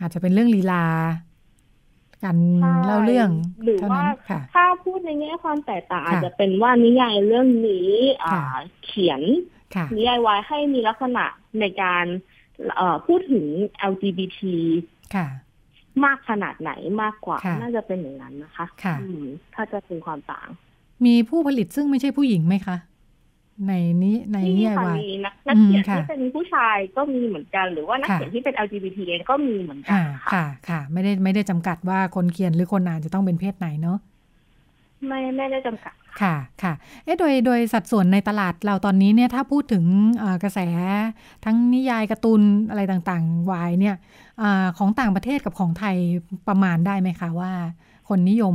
อาจจะเป็นเรื่องลีลาการเล่าเรื่องหรือว่าถ้าพูดในแง่ความแตกต่างอาจจะเป็นว่านิยายเรื่องนี้เขียนนิยายวายให้มีลักษณะในการพูดถึง LGBT มากขนาดไหนมากกว่า น่าจะเป็นอย่างนั้นนะคะถ้าจะเป็นความต่าง มีผู้ผลิตซึ่งไม่ใช่ผู้หญิงไหมคะ ในนี้ในนิยายวายมีนักนักเขียนที่เป็นผู้ชายก็มีเหมือนกัน หรือว่านักเขียนที่เป็น LGBT เองก็มีเหมือนกันค่ะ ค่ะ ไม่ได้ไม่ได้จำกัดว่าคนเขียนหรือคนอ่านจะต้องเป็นเพศไหนเนาะไม่ไม่ได้จำกัด ค่ะค่ะเอ๊ะโดยโดยสัดส่วนในตลาดเราตอนนี้เนี่ยถ้าพูดถึงกระแสทั้งนิยายการ์ตูนอะไรต่างๆวายเนี่ยอของต่างประเทศกับของไทยประมาณได้ไหมคะว่า คนนิยม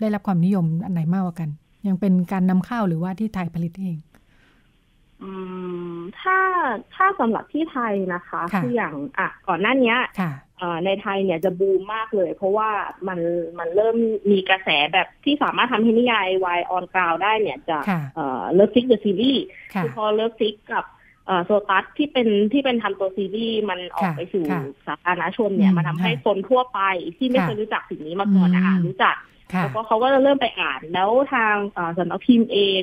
ได้รับความนิยมอันไหนมากกว่ากัน ยังเป็นการนำเข้าหรือว่าที่ไทยผลิตเองอืมถ้าถ้าสำหรับที่ไทยนะคะ คืออย่างอะก่อนหน้านี้ ในไทยเนี่ยจะบูมมากเลย เพราะว่ามันมันเริ่มมีกระแสแบบที่สามารถทำให้นิยายวาย on ground ได้เนี่ยจาก Love Sick The Series คือพอ Love Sick กับโซตัสที่เป็นที่เป็นทำตัวซีรีส์มันออกไปสู่สาธารณชนเนี่ยมันทาให้คนทั่วไปที่ไม่เคยรู้จักสิ่งนี้มาก่อนนะคะรู้จักแล้วก็เขาก็จะเริ่มไปอ่านแล้วทางสำนักพิมพ์เอง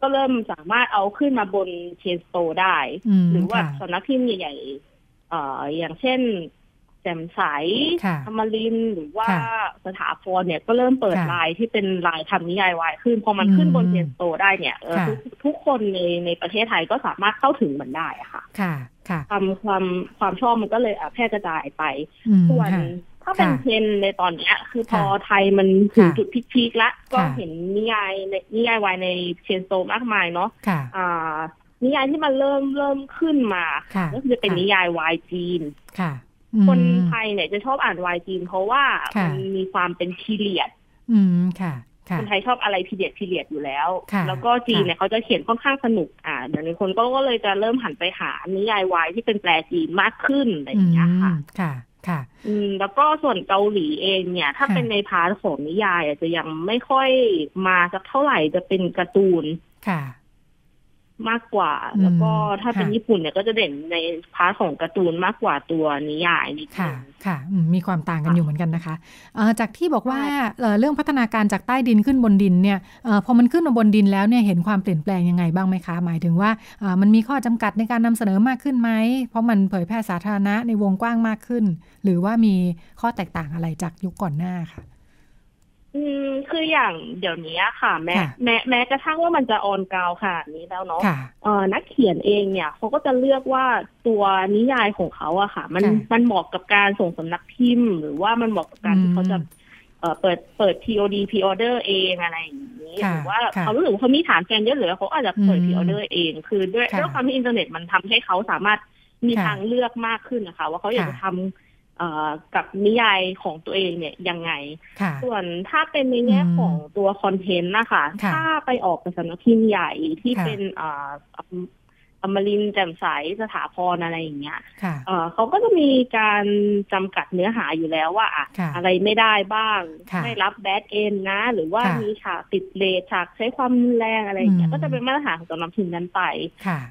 ก็เริ่มสามารถเอาขึ้นมาบนเชนสโตได้ หรือว่าสำนักพิมพ์ใหญ่ๆอย่างเช่น แจ่มใสธรรมลินหรือว่าสถาพรเนี่ยก็เริ่มเปิดลายที่เป็นลายทำนิยายวายขึ้น พอมันขึ้นบนเชนสโตได้เนี่ยทุกทุกคนในในประเทศไทยก็สามารถเข้าถึงมันได้อะค่ะค่ะค่ะความความความชอบมันก็เลยแพร่กระจายไปส่วนถ้าเป็นเทรนในตอนเนี้ย คือพอไทยมันถึงจุดพีคๆแล้วก็เห็นนิยายในนิยายวายในเชนโตมากมายเนาะอ่านิยายที่มันเริ่มเริ่มขึ้นมาก็คือจะเป็นนิยายวายจีน คนไทยเนี่ยจะชอบอ่านวายจีน เพราะว่ามันมีความเป็นพีเรียด อืมค่ะคนไทยชอบอะไร period period อยู่แล้ว แล้วก็จีนเนี่ยเขาจะเขียนค่อนข้างสนุกอ่าเดี๋ยวนี้คนก็เลยจะเริ่มหันไปหานิยายวายที่เป็นแปลจีนมากขึ้นอะไรอย่างเงี้ยค่ะ ค่ะค่ะ อืม แล้วก็ส่วนเกาหลีเองเนี่ย ถ้าเป็นใน part ของนิยายอาจจะยังไม่ค่อยมาสักเท่าไหร่จะเป็นการ์ตูน ค่ะ มากกว่า แล้วก็ถ้าเป็นญี่ปุ่นเนี่ยก็จะเด่นใน part ของการ์ตูนมากกว่าตัวนิยายนิดค่ะ ค่ะ มีความต่างกันอยู่เหมือนกันนะคะ จากที่บอกว่าเรื่องพัฒนาการจากใต้ดินขึ้นบนดินเนี่ยพอมันขึ้นมาบนดินแล้วเนี่ยเห็นความเปลี่ยนแปลงยังไงบ้างไหมคะ หมายถึงว่ามันมีข้อจำกัดในการนำเสนอมากขึ้นไหม เพราะมันเผยแพร่สาธารณะในวงกว้างมากขึ้น หรือว่ามีข้อแตกต่างอะไรจากยุคก่อนหน้าค่ะ อืมคืออย่างเดี๋ยวนี้ค่ะแม้แม้แม้กระทั่งว่ามันจะออนกราวขนาดนี้แล้วเนาะเออนักเขียนเองเนี่ยเขาก็จะเลือกว่าตัวนิยายของเขาอะค่ะ มันมันเหมาะกับการส่งสำนักพิมพ์ หรือว่ามันเหมาะกับการที่เขาจะเออเปิดเปิด POD p o r เองอะไรอย่างนี้หรือว่าเขารู้สึกว่าเขามีฐานแฟนเยอะเหลือเขาอาจจะเปิด p o เองคือด้วยด้วยความที่อินเทอร์เน็ตมันทำให้เขาสามารถมีทางเลือกมากขึ้นนะคะ ว่าเขาอยากจะทำ กับนิยายของตัวเองเนี่ยยังไง ส่วนถ้าเป็นในแง่ของตัวคอนเทนต์นะคะ ถ้าไปออกกับสำนักพิมพ์ใหญ่ที่เป็นอมรินแจ่มใสสถาพรอะไรอย่างเงี้ยเขาก็จะมีการจำกัดเนื้อหาอยู่แล้วว่าอะอะไรไม่ได้บ้าง ไม่รับแบดเอนนะ หรือว่ามีฉากติดเลทฉากใช้ความแรงอะไรอย่างเงี้ย ก็จะเป็นมาตรฐานของสำนักพิมพ์นั้นไป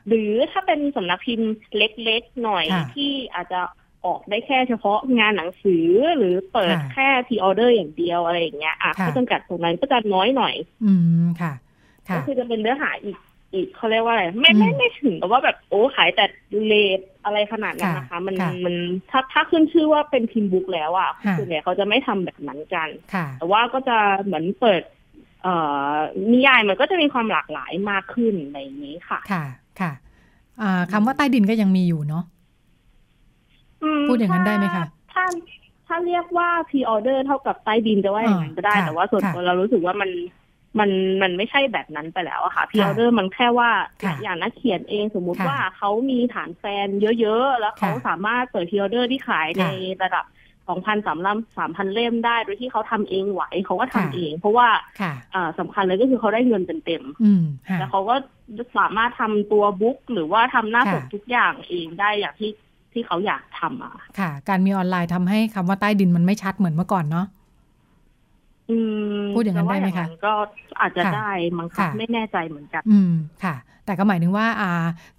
หรือถ้าเป็นสำนักพิมพ์เล็กๆหน่อยที่อาจจะ ออกได้แค่เฉพาะงานหนังสือหรือเปิดแค่ทีออเดอร์อย่างเดียวอะไรอย่างเงี้ยอะก็จำกัดตรงนั้นก็จะน้อยหน่อย อืมค่ะก็คือจะเป็นเนื้อหาอีกอีกเขาเรียกว่าอะไรไม่ไม่ไม่ถึงกับว่าแบบโอ้ขายแต่เลทอะไรขนาดนั้นนะคะ มันมันถ้าถ้าขึ้นชื่อว่าเป็นพิมพ์บุ๊กแล้วอะคือเนี่ยเขาจะไม่ทำแบบนั้นกัน แต่ว่าก็จะเหมือนเปิด เอ่อนิยายมันก็จะมีความหลากหลายมากขึ้นในนี้ค่ะ ค่ะค่ะคำว่าใต้ดินก็ยังมีอยู่เนาะ พูดอย่างนั้นได้ไหมคะถ้าถ้าเรียกว่า pre-order เท่ากับใต้ดินจะว่าอย่างนั้นก็ได้ แต่ว่าส่วนตัวเรารู้สึกว่ามันมันมันไม่ใช่แบบนั้นไปแล้วอะค่ะ pre-order มันแค่ว่าอย่างนักเขียนเองสมมุติว่าเขามีฐานแฟนเยอะๆ แล้วเขาสามารถเปิด pre-order ที่ขายในระดับสองพันสามลำสามพันเล่มได้โดยที่เขาทำเองไหวเขาก็ทำเอง เพราะว่าอ่าสำคัญเลยก็คือเขาได้เงินเต็มๆแล้วเขาก็สามารถทำตัว book หรือว่าทำหน้าปกทุกอย่างเองได้อย่างที่ ที่เขาอยากทำอะค่ะ การมีออนไลน์ทำให้คำว่าใต้ดินมันไม่ชัดเหมือนเมื่อก่อนเนาะพูดอย่างนั้นได้ไหมคะก็อาจจะได้มั้งค่ะไม่แน่ใจเหมือนกัน อืมค่ะ แต่ก็หมายถึงว่าอ่า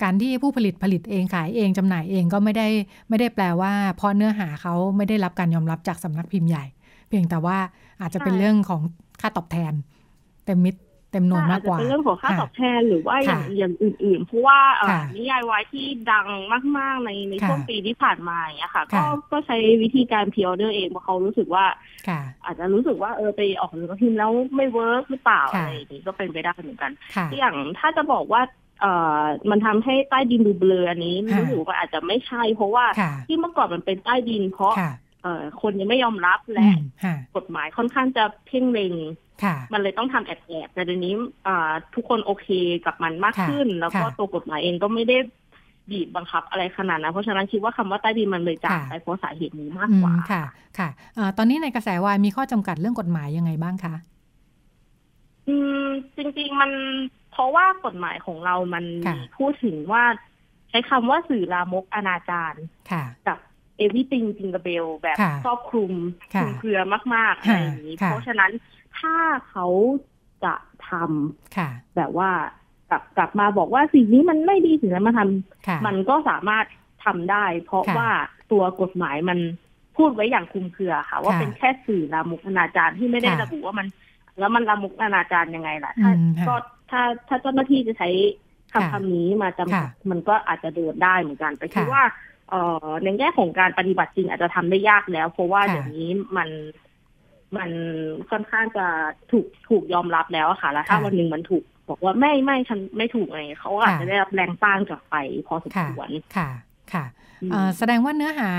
การที่ผู้ผลิตผลิตเองขายเองจำหน่ายเองก็ไม่ได้ไม่ได้แปลว่าเพราะเนื้อหาเขาไม่ได้รับการยอมรับจากสำนักพิมพ์ใหญ่ เพียงแต่ว่าอาจจะเป็นเรื่องของค่าตอบแทนเต็มมิด เต็มหน่วยมากกว่าเป็นเรื่องของค่าตอบแทนหรือว่าอย่างอย่างอื่นๆ เพราะว่านิยายวายที่ดังมาก ๆ ในในช่วงปีที่ผ่านมาเนี่ยค่ะ ก็ก็ใช้วิธีการ pre-order เองเพราะเขารู้สึกว่าอาจจะรู้สึกว่าเออไปออกหนังสือพิมพ์แล้วไม่ work หรือเปล่าอะไรอย่างนี้ก็เป็นไปได้เหมือนกันอย่างถ้าจะบอกว่าเอ่อมันทำให้ใต้ดินดูเบลออันนี้รู้สึกว่าอาจจะไม่ใช่ เพราะว่าที่เมื่อก่อนมันเป็นใต้ดินเพราะเอ่อคนยังไม่ยอมรับและกฎหมายค่อนข้างจะเพ่งเล็ง มันเลยต้องทำแอบๆแต่เดี๋ยวนี้ทุกคนโอเคกับมันมากขึ้น แล้วก็ตัวกฎหมายเองก็ไม่ได้บีบบังคับอะไรขนาดนั้นเพราะฉะนั้นคิดว่าคำว่าใต้ดินมันเลยจากไปเพราะสาเหตุนี้มากกว่าค่ะค่ะตอนนี้ในกระแสวายมีข้อจำกัดเรื่องกฎหมายยังไงบ้างคะอืมจริง ๆ มันเพราะว่ากฎหมายของเรามันพูดถึงว่า ใช้คำว่าสื่อลามกอนาจารกับเอวิติงจิงกเบลแบบครอบคลุมคลุมเครือมากๆอะไรอย่างนี้ เพราะฉะนั้น ถ้าเขาจะทำแบบว่ากลับกลับมาบอกว่าสิ่งนี้มันไม่ดีสิ่งนั้นมาทำมันก็สามารถทำได้ เพราะว่าตัวกฎหมายมันพูดไว้อย่างคุมเครือค่ะ ว่าเป็นแค่สื่อลามกอนาจารที่ไม่ได้ระบุว่ามัน แล้วมันลามกอนาจารยังไงล่ะถ้าก็ถ้าถ้าเจ้าหน้าที่จะใช้คำคำนี้มาจำกัดมันก็อาจจะเดินได้เหมือนกันแต่คิดว่าเอ่อในแง่ของการปฏิบัติจริงอาจจะทำได้ยากแล้ว เพราะว่าเดี๋ยวนี้มัน มันค่อนข้างจะถูกถูกยอมรับแล้วค่ะแล้วถ้าวันหนึ่งมันถูกบอกว่าไม่ไม่ฉันไม่ถูกอะไรเขาอาจจะได้รับแรงต้านกลับไปพอสมควรค่ะค่ะแสดงว่าเนื้อหา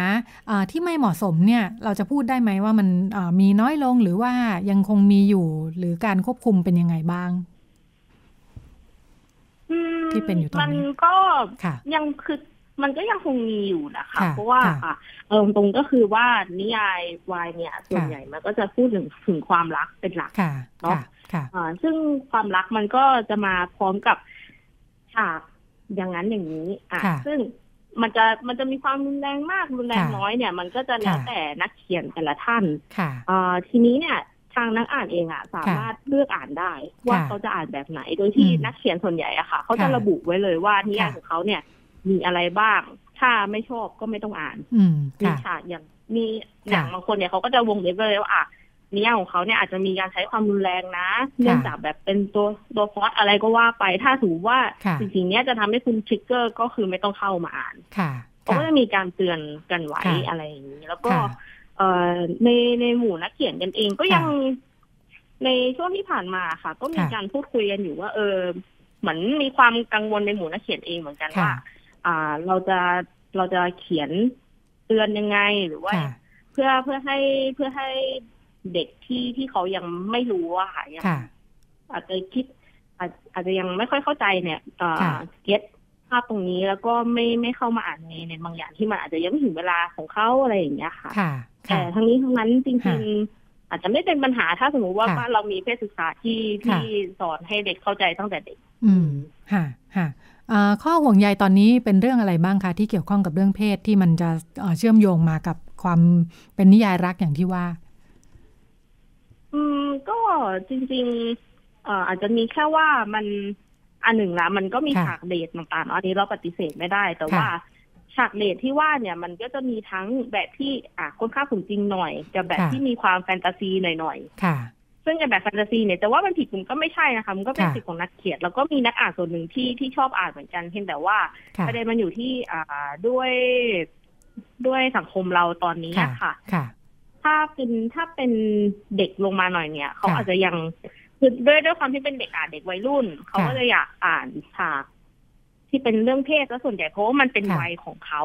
ที่ไม่เหมาะสมเนี่ยเราจะพูดได้ไหมว่ามันมีน้อยลงหรือว่ายังคงมีอยู่หรือการควบคุมเป็นยังไงบ้างที่เป็นอยู่ตอนนี้มันก็ยังคือ มันก็ยังคงมีอยู่นะคะ เพราะว่าเออตรงก็คือว่านิยายวายเนี่ย ส่วนใหญ่มันก็จะพูดถึงถึงความรักเป็นหลักเนาะซึ่งความรักมันก็จะมาพร้อมกับฉากอย่างนั้นอย่างนี้ อะ ซึ่งมันจะมันจะมีความรุนแรงมากรุนแรงน้อยเนี่ย มันก็จะแล้วแต่นักเขียนแต่ละท่านอ่าทีนี้เนี่ยทางนักอ่านเองอะสามารถเลือกอ่านได้ ว่าเขาจะอ่านแบบไหน โดยที่นักเขียนส่วนใหญ่อะค่ะ เขาจะระบุไว้เลยว่านิยายของเขาเนี่ย มีอะไรบ้าง ถ้าไม่ชอบก็ไม่ต้องอ่านมีฉากอย่างมีอย่างบางคนเนี่ยเขาก็จะวงเล็บเลยว่าอะนิยายของเขาเนี่ยอาจจะมีการใช้ความรุนแรงนะ เนื่องจากแบบเป็นตัวตัวฟอสอะไรก็ว่าไป ถ้าถือว่าจริงๆเนี้ยจะทำให้คุณทริกเกอร์ก็คือไม่ต้องเข้ามาอ่านเขาก็จะมีการเตือนกันไว้อะไรอย่างนี้ แล้วก็เอ่อในในหมู่นักเขียนกันเองก็ยังในช่วงที่ผ่านมาค่ะ ก็มีการพูดคุยกันอยู่ว่า เออเหมือนมีความกังวลในหมู่นักเขียนเองเหมือนกันว่า อ่าเราจะเราจะเขียนเตือนยังไงหรือว่า เพื่อเพื่อให้เพื่อให้เด็กที่ที่เขายังไม่รู้อะค่ะยังอาจจะคิด อาจอาจจะยังไม่ค่อยเข้าใจเนี่ยเอ่อเก็ตภาพตรงนี้แล้วก็ไม่ไม่เข้ามาอ่านในในบางอย่างที่มันอาจจะยังไม่ถึงเวลาของเขาอะไรอย่างเงี้ยค่ะ แต่ทั้งนี้ทั้งนั้นจริง ๆ อาจจะไม่เป็นปัญหาถ้าสมมติว่าบ้านเรามีเพศศึกษาที่ที่สอนให้เด็กเข้าใจตั้งแต่เด็ก อืมค่ะค่ะ ข้อห่วงใยตอนนี้เป็นเรื่องอะไรบ้างคะที่เกี่ยวข้องกับเรื่องเพศที่มันจะเชื่อมโยงมากับความเป็นนิยายรักอย่างที่ว่า อืมก็จริงๆอาจจะมีแค่ว่ามันอันหนึ่งละมันก็มีฉากเดทต่างๆอันนี้เราปฏิเสธไม่ได้ แต่ว่าฉากเลดที่ว่าเนี่ยมันก็จะมีทั้งแบบที่อะค่อนข้างสมจริงหน่อย กับแบบที่มีความแฟนตาซีหน่อยๆค่ะ ซึ่งแบบแฟนตาซีเนี่ยแต่ว่ามันผิดมันก็ไม่ใช่นะคะ มันก็เป็นสิทธิ์ของนักเขียน แล้วก็มีนักอ่านส่วนหนึ่งที่ที่ชอบอ่านเหมือนกันเพียงแต่ว่าประเด็นมันอยู่ที่อ่าด้วยด้วยสังคมเราตอนนี้ค่ะถ้าเป็นถ้าเป็นเด็กลงมาหน่อยเนี่ย เขาอาจจะยังคือด้วยด้วยความที่เป็นเด็กอ่านเด็กวัยรุ่น เขาก็จะอยากอ่านฉาก ที่เป็นเรื่องเพศซะส่วนใหญ่เพราะว่ามันเป็นวัยของเขา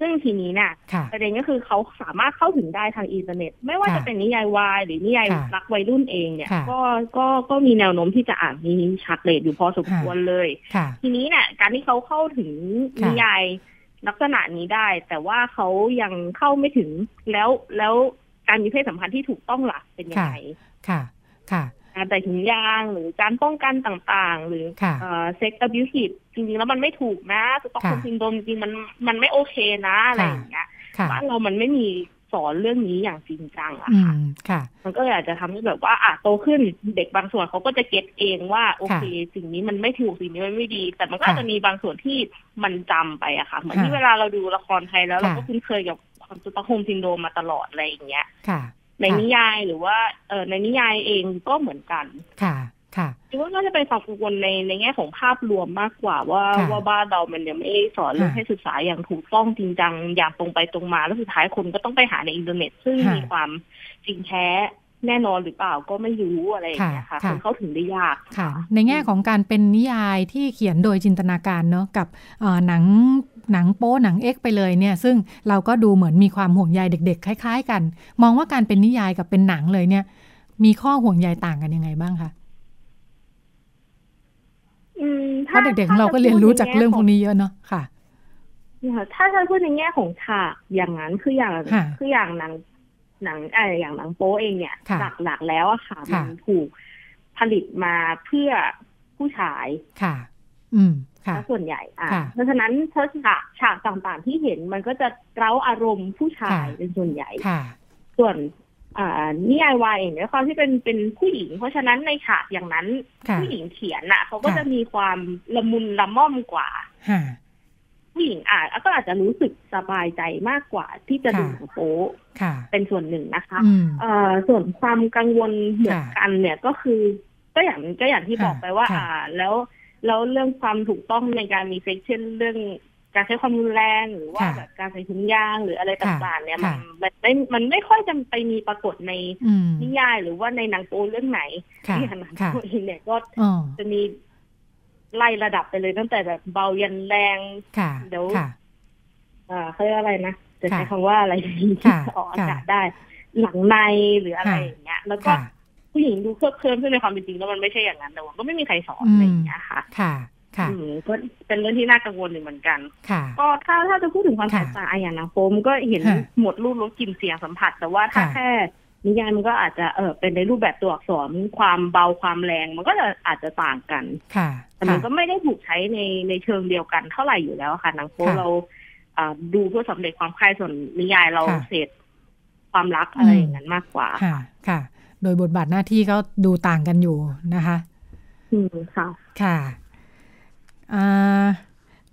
ซึ่งทีนี้เนี่ยประเด็นก็คือเขาสามารถเข้าถึงได้ทางอินเทอร์เน็ต ไม่ว่าจะเป็นนิยายวายหรือนิยายรักวัยรุ่นเองเนี่ย ก็ก็ก็มีแนวโน้มที่จะอ่านมีชักเลดอยู่พอสมควรเลย ทีนี้เนี่ยการที่เขาเข้าถึงนิยายลักษณะนี้ได้ แต่ว่าเขายังเข้าไม่ถึงแล้วแล้วการมีเพศสัมพันธ์ที่ถูกต้องหลักเป็นยังไงค่ะ ค่ะ การใส่ถุงยางหรือการป้องกันต่างๆ หรือ sex abusive จริงๆ แล้วมันไม่ถูกนะ Stockholm syndrome จริงๆมันมันไม่โอเคนะอะไรอย่างเงี้ยบ้านเรามันไม่มีสอนเรื่องนี้อย่างจริงจังอะค่ะ มันก็อาจจะทำให้แบบว่าอะโตขึ้นเด็กบางส่วนเขาก็จะ get เองว่าโอเค สิ่งนี้มันไม่ถูกสิ่งนี้มันไม่ดี แต่มันก็จะมีบางส่วนที่มันจำไปอะค่ะ เหมือนที่เวลาเราดูละครไทยแล้วเราก็คุ้นเคยกับความ Stockholm syndrome มาตลอดอะไรอย่างเงี้ย ในนิยายหรือว่าเออในนิยายเองก็เหมือนกัน ค่ะค่ะคิดว่าน่าจะเป็นความกังวลในในแง่ของภาพรวมมากกว่าว่าว่าบ้านเรามันยังไม่สอนเรื่องเพศศึกษาอย่างถูกต้องจริงจังอย่างตรงไปตรงมา แล้วสุดท้ายคนก็ต้องไปหาในอินเทอร์เน็ต ซึ่งมีความจริงแท้ แน่นอนหรือเปล่าก็ไม่รู้อะไรอย่างเงี้ยค่ะคนเข้าถึงได้ยากค่ะ ในแง่ของการเป็นนิยายที่เขียนโดยจินตนาการเนาะกับหนังหนังโป๊หนังเอ็กไปเลยเนี่ย ซึ่งเราก็ดูเหมือนมีความห่วงใยเด็ก ๆ คล้าย ๆ กัน มองว่าการเป็นนิยายกับเป็นหนังเลยเนี่ย มีข้อห่วงใยต่างกันยังไงบ้างคะเพราะเด็กๆเราก็เรียนรู้จากเรื่องพวกนี้เยอะเนาะค่ะถ้าถ้าพูดในแง่ของฉากอย่างนั้นคืออย่างคืออย่างหนัง หนังอะไรอย่างหนังโป๊เองเนี่ยหลักๆแล้วอะค่ะ มันถูกผลิตมาเพื่อผู้ชายค่ะ อืม ค่ะส่วนใหญ่อ่าเพราะฉะนั้นเธอฉากฉากต่างๆที่เห็นมันก็จะเร้าอารมณ์ผู้ชายเป็นส่วนใหญ่ ค่ะ ส่วนอ่านิยายวายเองด้วยความที่เป็นเป็นผู้หญิง เพราะฉะนั้นในฉากอย่างนั้นผู้หญิงเขียนน่ะเขาก็จะมีความละมุนละม่อมกว่า ผู้หญิงอาจก็อาจจะรู้สึกสบายใจมากกว่าที่จะดูโป๊เป็นส่วนหนึ่งนะคะเอ่อส่วนความกังวลเหมือนกันเนี่ยก็คือ ก็อย่างก็อย่างที่บอกไปว่า อ่า แล้วแล้วเรื่องความถูกต้องในการมีเซ็กช่นเรื่องการใช้ความรุนแรงหรือว่าแบบการใส่ถุงยางหรืออะไรต่างๆ เนี่ยมันมันไม่มันไม่ค่อยจะไปมีปรากฏในนิยายหรือว่าในหนังโป๊เรื่องไหนที่หนังโป๊เนี่ยก็จะมี ไล่ระดับไปเลยตั้งแต่แบบเบายันแรงเดี๋ยวอ่าเขาเรียกอะไรนะจะใช้คำว่าอะไรที่ออกอากาศได้ หลังในหรืออะไรอย่างเงี้ย แล้วก็ผู้หญิงดูเคลิบเคลิ้มซึ่งในความเป็นจริงแล้วมันไม่ใช่อย่างนั้นแต่ว่าก็ไม่มีใครสอนอะไรอย่างเงี้ยค่ะ ค่ะ ค่ะก็เป็นเรื่องที่น่ากังวลเหมือนกันค่ะก็ถ้าถ้าจะพูดถึงความแตกต่างอย่างนะโฟมก็เห็นหมดรูปรสกลิ่นเสียงสัมผัส แต่ว่าถ้าแค่ นิยายมันก็อาจจะเออเป็นในรูปแบบตัวอักษรความเบาความแรง มันก็จะอาจจะต่างกันค่ะแต่มันก็ไม่ได้ถูกใช้ในในเชิงเดียวกันเท่าไหร่อยู่แล้วค่ะหนังโป๊เราดูเพื่อสำเร็จความคลายส่วนนิยายเราเสร็จความรักอะไรอย่างนั้นมากกว่าค่ะ ค่ะ โดยบทบาทหน้าที่ก็ดูต่างกันอยู่นะคะ อืมค่ะ ค่ะอ่า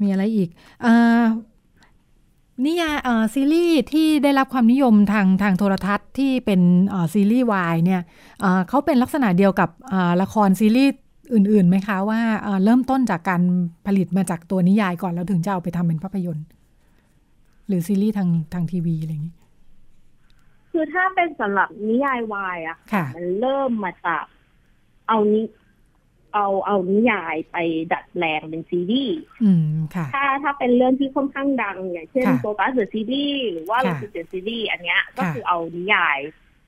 มีอะไรอีกอ่า นิยายเอ่อซีรีส์ที่ได้รับความนิยมทางทางโทรทัศน์ที่เป็นเอ่อซีรีส์วายเนี่ยเอ่อเขาเป็นลักษณะเดียวกับเอ่อละครซีรีส์อื่นๆไหมคะว่าเอ่อเริ่มต้นจากการผลิตมาจากตัวนิยายก่อนแล้วถึงจะเอาไปทำเป็นภาพยนตร์ หรือซีรีส์ทางทางทีวีอะไรอย่างนี้ คือถ้าเป็นสำหรับนิยายวายอะค่ะ มันเริ่มมาจากเอานี้ เอาเอานิยายไปดัดแปลงเป็นซีรีส์ถ้าถ้าเป็นเรื่องที่ค่อนข้างดัง อย่างเช่น SOTUS The Series หรือว่าเรา The Series อันเนี้ยก็คือเอานิยาย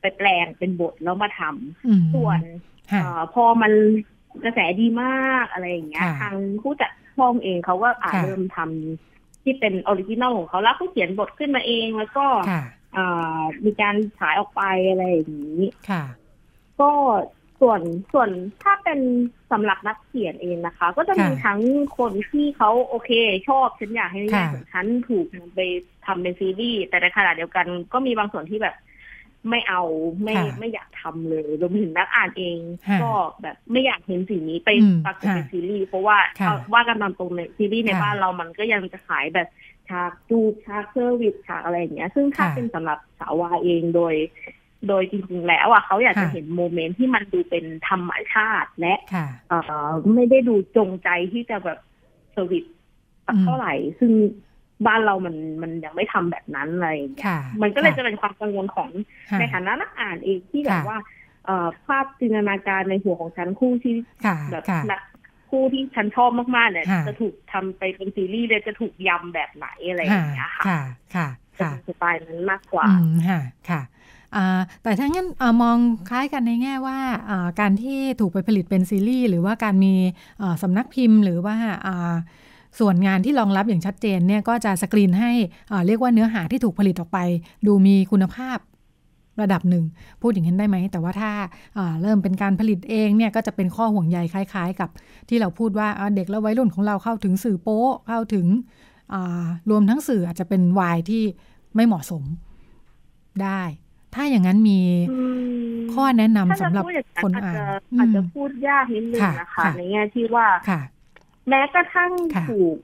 ไปแปลงเป็นบทแล้วมาทำส่วนพอมันกระแสดีมากอะไรอย่างเงี้ย ทางผู้จัดช่องเองเขาก็อาจเริ่มทำที่เป็น original ของเขาแล้วเขาเขียนบทขึ้นมาเองแล้วก็มีการฉายออกไปอะไรอย่างนี้ก็ ส่วนส่วนถ้าเป็นสำหรับนักเขียนเองนะคะ ก็จะมีทั้งคนที่เขาโอเค ชอบฉันอยากให้นิยายของฉันถูกไปทำเป็นซีรีส์แต่ในขณะเดียวกันก็มีบางส่วนที่แบบไม่เอาไม่ไม่อยากทำเลยรวมถึงนักอ่านเองก็แบบไม่อยากเห็นสิ่งนี้ไปปรากฏในซีรีส์เพราะว่าว่ากันตามตรงในซีรีส์ในบ้านเรามันก็ยังจะขายแบบฉากจูบฉาก service ฉากอะไรอย่างเงี้ย ซึ่งถ้าเป็นสำหรับสาววายเองโดย โดยจริงๆแล้วอะเขาอยากจะเห็น moment ที่มันดูเป็นธรรมชาติและเออไม่ได้ดูจงใจที่จะแบบservice เท่าไหร่ ซึ่งบ้านเรามันมันยังไม่ทำแบบนั้นเลยมันก็เลยจะเป็นความกังวลของในฐานะนักอ่านเองที่แบบว่าเอ่อภาพจินตนาการในหัวของฉันคู่ที่แบบนักคู่ที่ฉันชอบมากๆเนี่ยจะถูกทำไปเป็นซีรีส์เลยจะถูกยำแบบไหนอะไรอย่างเงี้ยค่ะค่ะ ค่ะสไตล์นั้นมากกว่าค่ะค่ะ แต่ถ้างั้นมองคล้ายกันในแง่ว่าการที่ถูกไปผลิตเป็นซีรีส์หรือว่าการมีสำนักพิมพ์หรือว่าส่วนงานที่รองรับอย่างชัดเจนเนี่ยก็จะสกรีนให้เรียกว่าเนื้อหาที่ถูกผลิตออกไป ดูมีคุณภาพระดับหนึ่ง พูดอย่างนั้นได้ไหม แต่ว่าถ้าเริ่มเป็นการผลิตเองเนี่ยก็จะเป็นข้อห่วงใยคล้าย ๆ กับที่เราพูดว่าเด็กและวัยรุ่นของเราเข้าถึงสื่อโป๊เข้าถึงรวมทั้งสื่ออาจจะเป็นวายที่ไม่เหมาะสมได้ ถ้าอย่างนั้นมีข้อแนะนำสำหรับคนอ่านอาจจะพูดยากนิดนึงนะคะในแง่ที่ว่าแม้กระทั่งถูก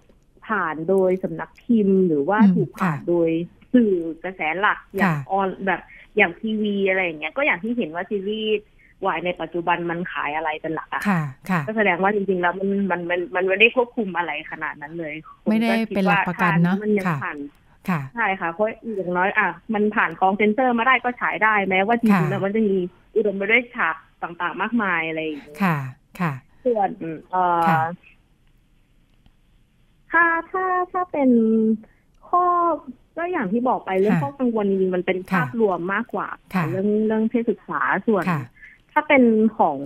ผ่านโดยสำนักพิมพ์ หรือว่าถูกผ่านโดยสื่อกระแสหลักอย่างออนแบบอย่างทีวีอะไรอย่างเงี้ยก็อย่างที่เห็นว่าซีรีส์วายในปัจจุบันมันขายอะไรเป็นหลักอะค่ะค่ะก็แสดงว่าจริงๆแล้วมันมันมันมันไม่ได้ควบคุมอะไรขนาดนั้นเลย ไม่ได้เป็นหลักประกันเนาะมันยังค่ะผ่าน ค่ะใช่ค่ะเพราะอย่างน้อยอะมันผ่านกองเซนเซอร์มาได้ก็ฉายได้แม้ว่าจริงๆแล้วมันจะมีอุดมไปด้วยฉากต่างๆ มากมายอะไรอย่างเงี้ยค่ะ ค่ะ ส่วนเอ่อค่ะถ้าถ้าถ้าเป็นข้อก็อย่างที่บอกไปเรื่องค่ะข้อกังวลจริงๆมันเป็นค่ะภาพรวมมากกว่าค่ะเรื่องเรื่องเพศศึกษาส่วนค่ะถ้าเป็นของ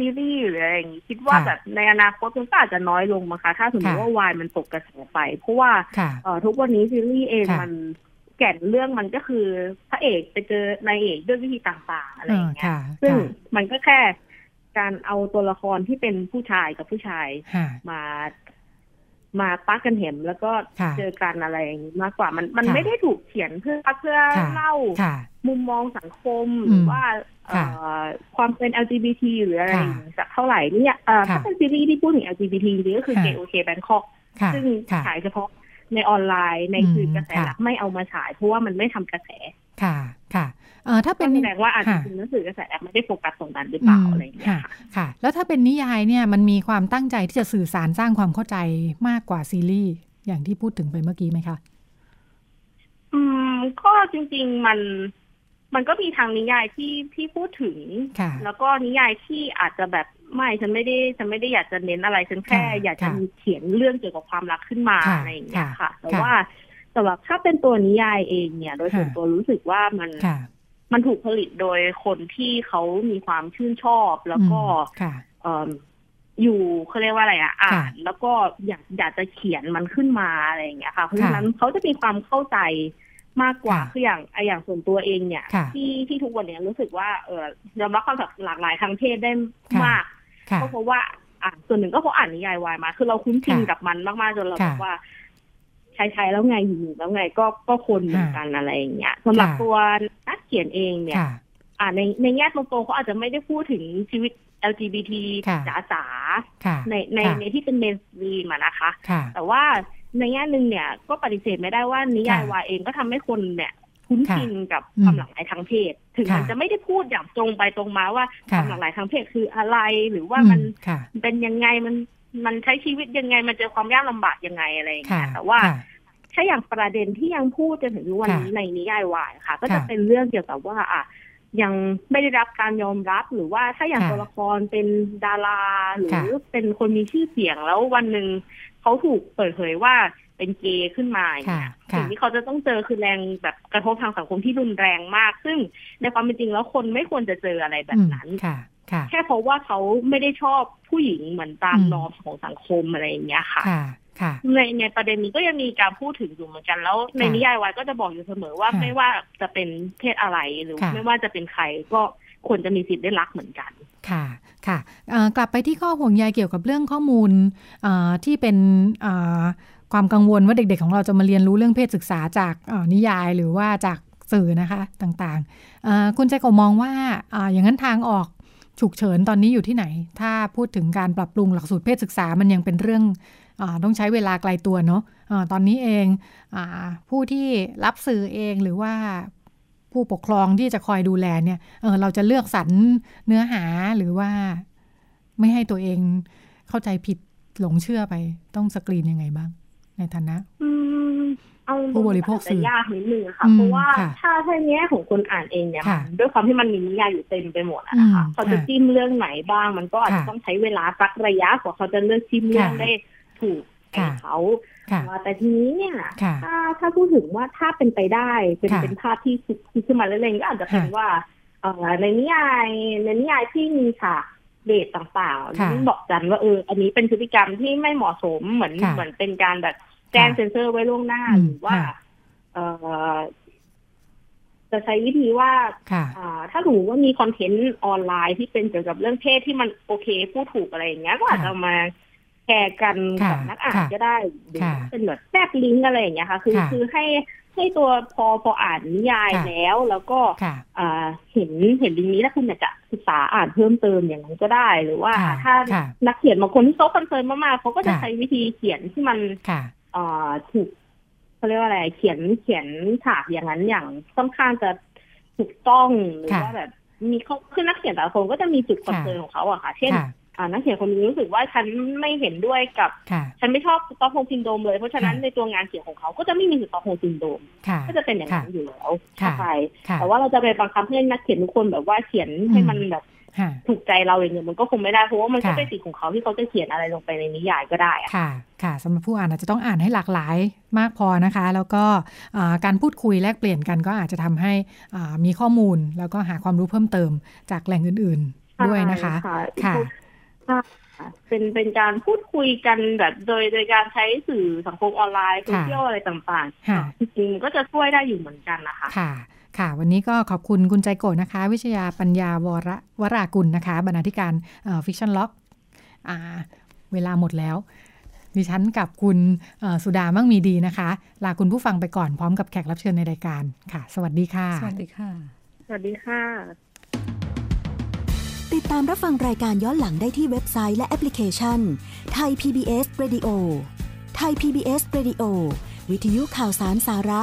ซีรีส์หรืออะไรอย่างนี้คิดว่าค่ะแบบในอนาคตมันก็อาจจะน้อยลงมั้งคะถ้าสมมติค่ะว่าวายมันตกกระแสไป เพราะว่าค่ะเอ่อทุกวันนี้ซีรีส์เองค่ะมันแก่นเรื่องมันก็คือพระเอกไปเจอนายเอกด้วยวิธีต่างๆอะไรอย่างเงี้ยค่ะซึ่งค่ะมันก็แค่การเอาตัวละครที่เป็นผู้ชายกับผู้ชายค่ะมา มาปักกันเห็นแล้วก็ค่ะเจอกันอะไรอย่างนี้มากกว่ามันมันค่ะไม่ได้ถูกเขียนเพื่อเพื่อค่ะเล่าค่ะมุมมองสังคมอืมหรือว่าเอ่ค่ะอความเป็น LGBT หรืออะไรค่ะอย่างนี้สักเท่าไหร่เนี่ยเอ่อค่ะถ้าเป็นซีรีส์ที่พูดถึง LGBT จริงๆก็คือค่ะ KOK Bangkok ค่ะซึ่งค่ะฉายเฉพาะในออนไลน์ในอืมสื่อกระแสค่ะหลักไม่เอามาฉายเพราะว่ามันไม่ทำกระแสค่ะค่ะ เอ่อถ้าเป็ก็นแสดงว่าอาจจะค่ะจริงๆหนังสือกระแสหลักไม่ได้โฟกัสตรงนั้นหรือเปล่าอะไรอย่างเงี้ยค่ะค่ะค่ะ แล้วถ้าเป็นนิยายเนี่ยมันมีความตั้งใจที่จะสื่อสารสร้างความเข้าใจมากกว่าซีรีส์อย่างที่พูดถึงไปเมื่อกี้ไหมคะอืมก็จริง ๆมันมันก็มีทางนิยายที่ที่พูดถึงค่ะแล้วก็นิยายที่อาจจะแบบไม่ฉันไม่ได้ฉันไม่ได้อยากจะเน้นอะไรฉันแค่ค่ะอยากจะค่ะมีเขียนเรื่องเกี่ยวกับความรักขึ้นมาค่ะอะไรอย่างเงี้ยค่ะค่ะแต่ค่ะว่าสำหรับถ้าเป็นตัวนิยายเองเนี่ย โดยส่วนค่ะตัวรู้สึกว่ามันค่ะ มันถูกผลิตโดยคนที่เขามีความชื่นชอบแล้วก็อืมค่ะเอ่ออยู่เขาเรียกว่าอะไรอะอ่าค่ะนแล้วก็อยากอยากจะเขียนมันขึ้นมาอะไรอย่างเงี้ยค่ะ เพราะฉะค่ะนั้นเขาจะมีความเข้าใจมากกว่าค่ะคืออย่างไออย่างส่วนตัวเองเนี่ยค่ะที่ที่ทุกวันเนี้ยรู้สึกว่าเออยอมรับความหลากหลายทางเพศได้ค่ะมากค่ะก็เพราะว่าอะส่วนหนึ่งก็เพราะอ่านนิยายวายมา คือเราคุ้นชินค่ะกับมันมากๆจนเราค่ะแบบว่า ใช้ใช้แล้วไงอยู่แล้วไงก็ก็คนเหมือนกันอะไรอย่างเงี้ยสำหรับค่ะตัวนักเขียนเองเนี่ยค่ะอ่าในในแง่ตรงๆเขาอาจจะไม่ได้พูดถึงชีวิต LGBT ค่ะจ๋าค่ะๆในในค่ะในที่เป็นเมนสตรีมอะนะคะค่ะแต่ว่าในแง่หนึ่งเนี่ย ก็ปฏิเสธไม่ได้ว่านิยายค่ะวายเองก็ทำให้คนเนี่ยคุ้นค่ะชินกับอืมความหลากหลายทางเพศ ถึงค่ะมันจะไม่ได้พูดอย่างตรงไปตรงมาว่าคค่ะวามหลากหลายทางเพศคืออะไรหรือว่ามันอืค่ะเป็นยังไงมัน มันใช้ชีวิตยังไง มันเจอความยากลำบากยังไงอะไรอย่างค่ะเงี้ยแต่ว่าค่ะถ้าอย่างประเด็นที่ยังพูดจนถึงวันนี้ค่ะในนิยายวายค่ะ ก็จะค่ะเป็นเรื่องเกี่ยวกับว่าอะยังไม่ได้รับการยอมรับหรือว่าถ้าอย่างค่ะตัวละครเป็นดารา หรือค่ะเป็นคนมีชื่อเสียงแล้ววันหนึ่งเขาถูกเปิดเผยว่าเป็นเกย์ขึ้นมาอย่างค่ะเงี้ยค่ะสิ่งที่เขาจะต้องเจอคือแรงแบบกระทบทางสังคมที่รุนแรงมาก ซึ่งในความเป็นจริงแล้วคนไม่ควรจะเจออะไรแบบนั้นอืมค่ะค่ะ แค่เพราะว่าเขาไม่ได้ชอบผู้หญิงเหมือนตามอืมนอมของสังคมอะไรอย่างเงี้ยค่ะค่ะค่ะในในประเด็นนี้ก็ยังมีการพูดถึงอยู่เหมือนกันแล้ว ในค่ะนิยายวายก็จะบอกอยู่เสมอว่าค่ะไม่ว่าจะเป็นเพศอะไรหรือค่ะไม่ว่าจะเป็นใครก็ควรจะมีสิทธิ์ได้รักเหมือนกัน ค่ะ ค่ะเอ่อกลับไปที่ข้อห่วงใยเกี่ยวกับเรื่องข้อมูลเอ่อที่เป็นเอ่อความกังวลว่าเด็ก ๆ ของเราจะมาเรียนรู้เรื่องเพศศึกษาจากเอ่อนิยายหรือว่าจากสื่อนะคะต่างๆเอ่อคุณใจก็มองว่าอ่าอย่างนั้นทางออก ฉุกเฉินตอนนี้อยู่ที่ไหน ถ้าพูดถึงการปรับปรุงหลักสูตรเพศศึกษามันยังเป็นเรื่องอต้องใช้เวลาไกลตัวเนาะะตอนนี้เองอผู้ที่รับสื่อเองหรือว่าผู้ปกครองที่จะคอยดูแลเนี่ยเเราจะเลือกสรรเนื้อหาหรือว่าไม่ให้ตัวเองเข้าใจผิดหลงเชื่อไป ต้องสกรีนยังไงบ้าง ในฐานะ เอาผู้บริโภคสื่สื่ออยากนิดนึงค่ะอืมเพราะว่าค่ะถ้าถ้าแง่ของคนอ่านเองเนี่ยค่ะมันด้วยความที่มันมีนิยายอยู่เต็มไปหมดอะนะคะอืมเขาจะค่ะจิ้มเรื่องไหนบ้าง มันก็อาจจะค่ะต้องใช้เวลาสักระยะกว่าเขาจะเลือกจิ้มเรื่องค่ะได้ถูกใจค่ะเขาค่ะแต่ทีนี้เนี่ยค่ะถ้าถ้าพูดถึงว่าถ้าเป็นไปได้เป็นค่ะเป็นภาพที่คิดขึ้นมาเล่นๆก็อาจจะเป็นค่ะว่าเอ่อในนิยายในนิยายที่มีฉากเดทต่างค่ะๆบอกกันว่าเอออันนี้เป็นพฤติกรรมที่ไม่เหมาะสมเหมือนค่ะเหมือนเป็นการแบบ แจ้งค่ะเซ็นเซอร์ไว้ล่วงหน้าอืมหรือว่าค่ะเอ่อจะใช้วิธีว่าค่ะอ่าถ้าสมมติว่ามีคอนเทนต์ออนไลน์ที่เป็นเกี่ยวกับเรื่องเพศที่มันโอเคพูดถูกอะไรอย่างเงี้ย ก็อาจจะมาแชร์กันค่ะกับนักอ่านค่ะก็ได้หรือค่ะเป็นแบบแทรกลิงก์อะไรอย่างเงี้ยค่ะ คือค่ะคือให้ให้ตัวพอพออ่านนิยายค่ะแล้ว แล้วก็ค่ะอ่าเห็นเห็นลิงก์นี้แล้วคุณอยากจะศึกษาอ่านเพิ่มเติมอย่างนั้นก็ได้ หรือว่าค่ะถ้าค่ะนักเขียนบางคนที่เขา concern มากๆเขาก็จะค่ะใช้วิธีเขียนที่มันค่ะอ่า ถูกเขาเรียกว่าอะไร เขียนเขียนฉากอย่างนั้นอย่างค่อนข้างจะถูกต้องหรือค่ะว่าแบบมีเขาคือนักเขียนแต่ละคนก็จะมีจุด concern ของเขาอะค่ะ เช่นนักเขียนคนนึงรู้สึกว่าฉันไม่เห็นด้วยกับ ฉันไม่ชอบ Stockholm syndrome เลย เพราะฉะนั้นในตัวงานเขียนของเขาก็จะไม่มี Stockholm syndrome ก็จะเป็นอย่างนั้นอยู่แล้วใช่แต่ว่าเราจะไปบังคับให้นักเขียนทุกคนแบบว่าเขียนให้มันแบบ ถูกใจเราอย่างเงี้ยมันก็คงไม่ได้เพราะว่ามันก็เป็นสิทธิ์ของเขาที่เขาจะเขียนอะไรลงไปในนิยายก็ได้อะค่ะ ค่ะสำหรับผู้อ่านอาจจะต้องอ่านให้หลากหลายมากพอนะคะ แล้วก็การพูดคุยแลกเปลี่ยนกันก็อาจจะทำให้มีข้อมูล แล้วก็หาความรู้เพิ่มเติมจากแหล่งอื่น ๆด้วยนะคะค่ะเป็นเป็นการพูดคุยกันแบบโดยโดยการใช้สื่อสังคมออนไลน์โซเชียลอะไรต่างๆจริงๆก็จะช่วยได้อยู่เหมือนกันนะคะค่ะ ค่ะ วันนี้ก็ขอบคุณคุณใจโกนะคะ วิชยาปัญญาวรวรากุลนะคะ บรรณาธิการ Fictionlog เวลาหมดแล้ว ดิฉันกับคุณสุดามั่งมีดีนะคะ ลาคุณผู้ฟังไปก่อนพร้อมกับแขกรับเชิญในรายการค่ะ สวัสดีค่ะ สวัสดีค่ะ สวัสดีค่ะ ติดตามรับฟังรายการย้อนหลังได้ที่เว็บไซต์และแอปพลิเคชันไทย PBS Radio ไทย PBS Radio วิทยุข่าวสารสาระ